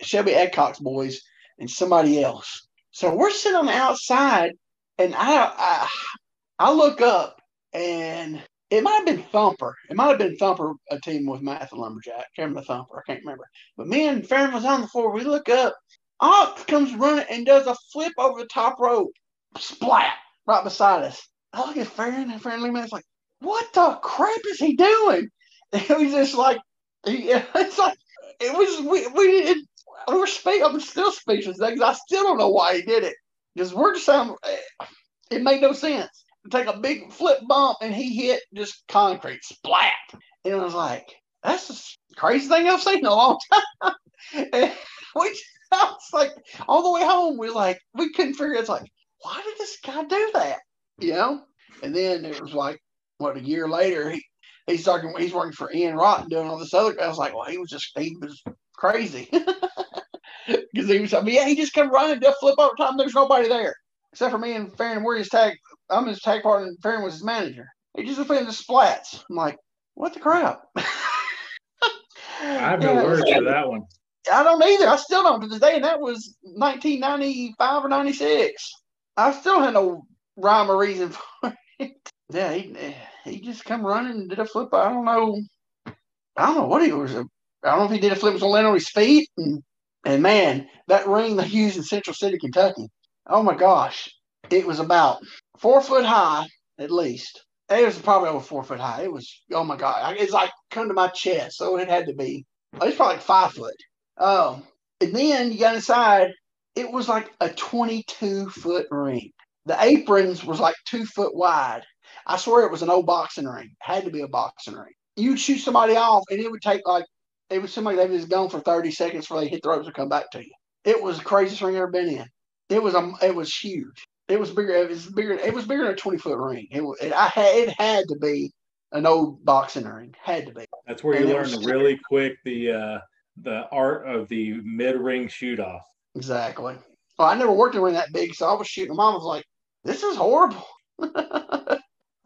Shelby Adcock's boys, and somebody else. So we're sitting on the outside, and I I, I look up, and it might have been Thumper. It might have been Thumper, a team with Matt the Lumberjack. The Thumper. I can't remember. But me and Farron was on the floor. We look up. Ox comes running and does a flip over the top rope. Splat! Right beside us. I look at Farron and Farron. It's like, what the crap is he doing? He was just like, it's like it was we we it, we were spe- I'm still speechless because I still don't know why he did it. Because we're just sound eh, it made no sense. Take a big flip bump and he hit just concrete splat. And it was like that's the crazy thing I've seen in a long time. We I was like all the way home we like we couldn't figure it's like why did this guy do that? You know? And then it was like what a year later he he's talking he's working for Ian Rotten doing all this other I was like, well, he was just he was crazy. Because he was I mean, yeah, he just come running, just flip over time, there's nobody there. Except for me and Farron, we're his tag I'm his tag partner and Farron was his manager. He just was playing the splats. I'm like, what the crap? I have no words for that one. I don't either. I still don't to this day, and that was 1995 or 96. I still had no rhyme or reason for it. Yeah, he, eh. He just come running and did a flip. I don't know. I don't know what he was. I don't know if he did a flip, was land on his feet. And, and man, that ring they used in Central City, Kentucky, oh my gosh, it was about four foot high at least. It was probably over four foot high. It was, oh my God, it's like come to my chest. So it had to be, it's probably like five foot. Um, and then you got inside, it was like a 22 foot ring. The aprons was like two foot wide. I swear it was an old boxing ring. Had to be a boxing ring. You'd shoot somebody off, and it would take like it was somebody that was gone for 30 seconds before they hit the ropes and come back to you. It was the craziest ring I've ever been in. It was um, it was huge. It was bigger. It was bigger. It was bigger than a 20 foot ring. It, it I had it had to be an old boxing ring. Had to be. That's where you learn really quick the uh, the art of the mid ring shoot off. Exactly. Well, I never worked in a ring that big, so I was shooting. Mom was like, "This is horrible."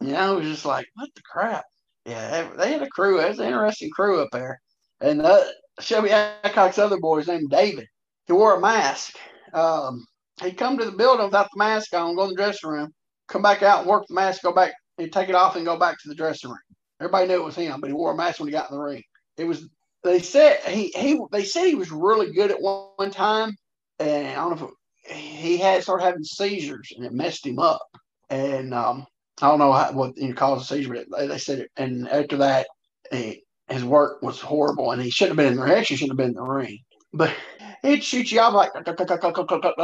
yeah, I was just like, "What the crap?" Yeah, they had a crew. It was an interesting crew up there. And uh, Shelby Adcock's other boy is named David. He wore a mask. Um, he'd come to the building without the mask on, go in the dressing room, come back out and work the mask, go back, he'd take it off and go back to the dressing room. Everybody knew it was him, but he wore a mask when he got in the ring. It was they said he he they said he was really good at one, one time, and I don't know if it, he had started having seizures and it messed him up. And um, I don't know how, what you caused a seizure, but they, said it. And after that, he, his work was horrible, and he shouldn't have been in the ring. Actually, shouldn't have been in the ring. But he'd shoot you off like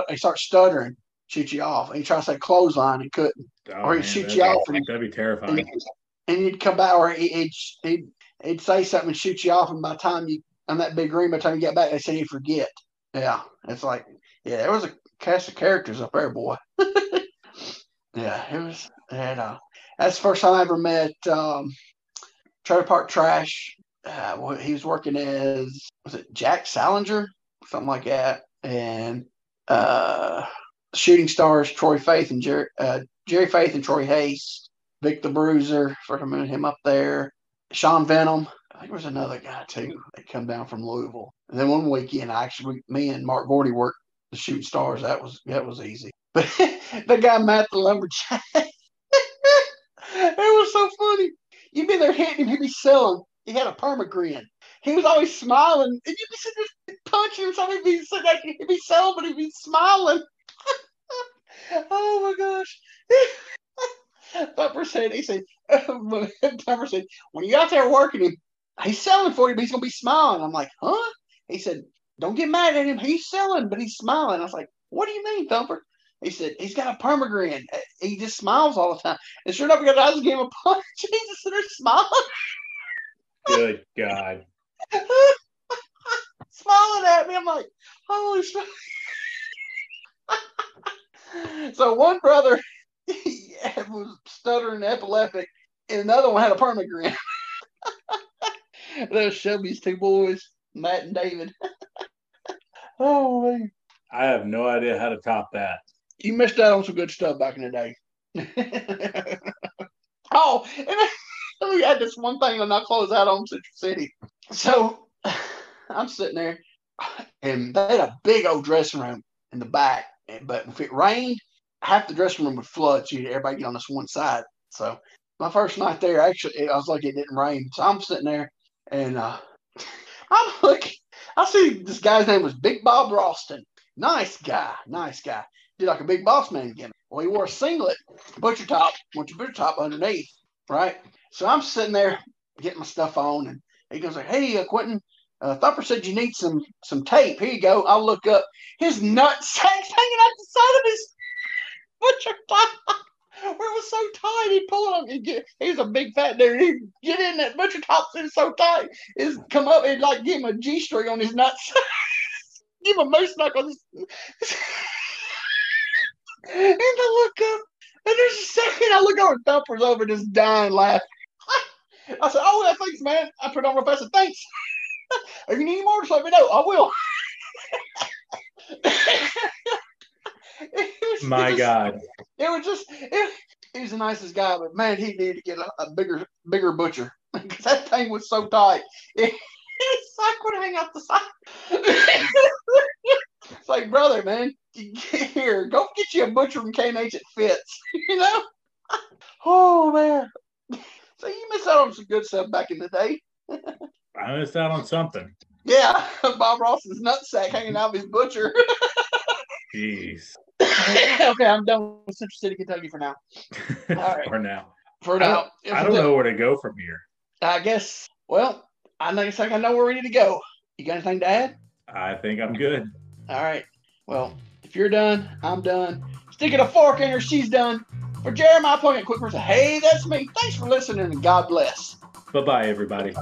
he starts stuttering, shoot you off. And he tries to say clothesline, he couldn't, Oh, or he'd man, shoot you off, and, That'd be terrifying. and, and he'd come back, or he- he'd, he'd he'd say something and shoot you off, and by the time you on that big ring, by the time you get back, they say you forget. Yeah, it's like yeah, there was a cast of characters up there, boy. yeah, it was. And uh, that's the first time I ever met um, Trailer Park Trash. Uh, well, he was working as was it Jack Salinger, something like that, and uh, Shooting Stars Troy Faith and Jerry, uh, Jerry Faith and Troy Hayes, Vic the Bruiser. I met him up there. Sean Venom. I think there was another guy too that come down from Louisville. And then one weekend, I actually me and Mark Gordy worked the Shooting Stars. That was that was easy. But the guy Matt the lumberjack. So funny. You'd be there hitting him, he'd be selling. He had a perma grin. He was always smiling, and you'd be sitting there punching him. Something he'd be sitting there, he'd be selling, but he'd be smiling. oh my gosh. Thumper said, he said, Thumper said, when you're out there working him, he's selling for you, but he's gonna be smiling. I'm like, huh? He said, don't get mad at him. He's selling, but he's smiling. I was like, what do you mean, Thumper? He said, he's got a permagrin. Uh, he just smiles all the time. And sure enough, because I just gave him a punch, Jesus, and he just sitting there smiling, Good God. smiling at me. I'm like, holy shit. so one brother he was stuttering epileptic, and another one had a permagrin. Those Shelby's two boys, Matt and David. oh man. I have no idea how to top that. You missed out on some good stuff back in the day. oh, and then we had this one thing, and I'll close out on Central City. So I'm sitting there, and they had a big old dressing room in the back. But if it rained, half the dressing room would flood. So you'd- everybody get on this one side. So my first night there, actually, I was lucky it didn't rain. So I'm sitting there, and uh, I'm looking. I see this guy's name was Big Bob Ralston. Nice guy, nice guy. Like a big boss man gimmick. Well, he wore a singlet, butcher top, went to butcher top underneath, right? So I'm sitting there getting my stuff on, and he goes like, "Hey, uh, Quentin, uh, Thumper said you need some some tape. Here you go. I'll look up his nut sacks hanging out the side of his butcher top." Where it was so tight, he'd pull on. He was a big fat dude. He'd get in that butcher top, and so tight, is come up and like give him a G string on his nuts. give him a moose knuckle. and I look up, and there's a second I look over, and Thumper's over just dying laughing. I said, "Oh, yeah, thanks, man." I put on real fast. I said, "Thanks." if you need more, just let me know. I will. Was My just- God. it was just it, he was the nicest guy, but man, he needed to get a, a bigger bigger butcher because that thing was so tight. It, his sock would hang out the side. it's like, brother, man, here, go get you a butcher from K and H that fits. You know? Oh man. So you miss out on some good stuff back in the day. I missed out on something. Yeah, Bob Ross's nutsack hanging out of his butcher. Jeez. okay, I'm done with Central City, Kentucky for now. All right. For now. For I now. don't, I don't know where to go from here. I guess. Well, I think I know where we need to go. You got anything to add? I think I'm good. All right. Well, if you're done, I'm done. Sticking a fork in her, she's done. For Jeremiah Plunkett Quick Hey, that's me. Thanks for listening and God bless. Bye bye, everybody.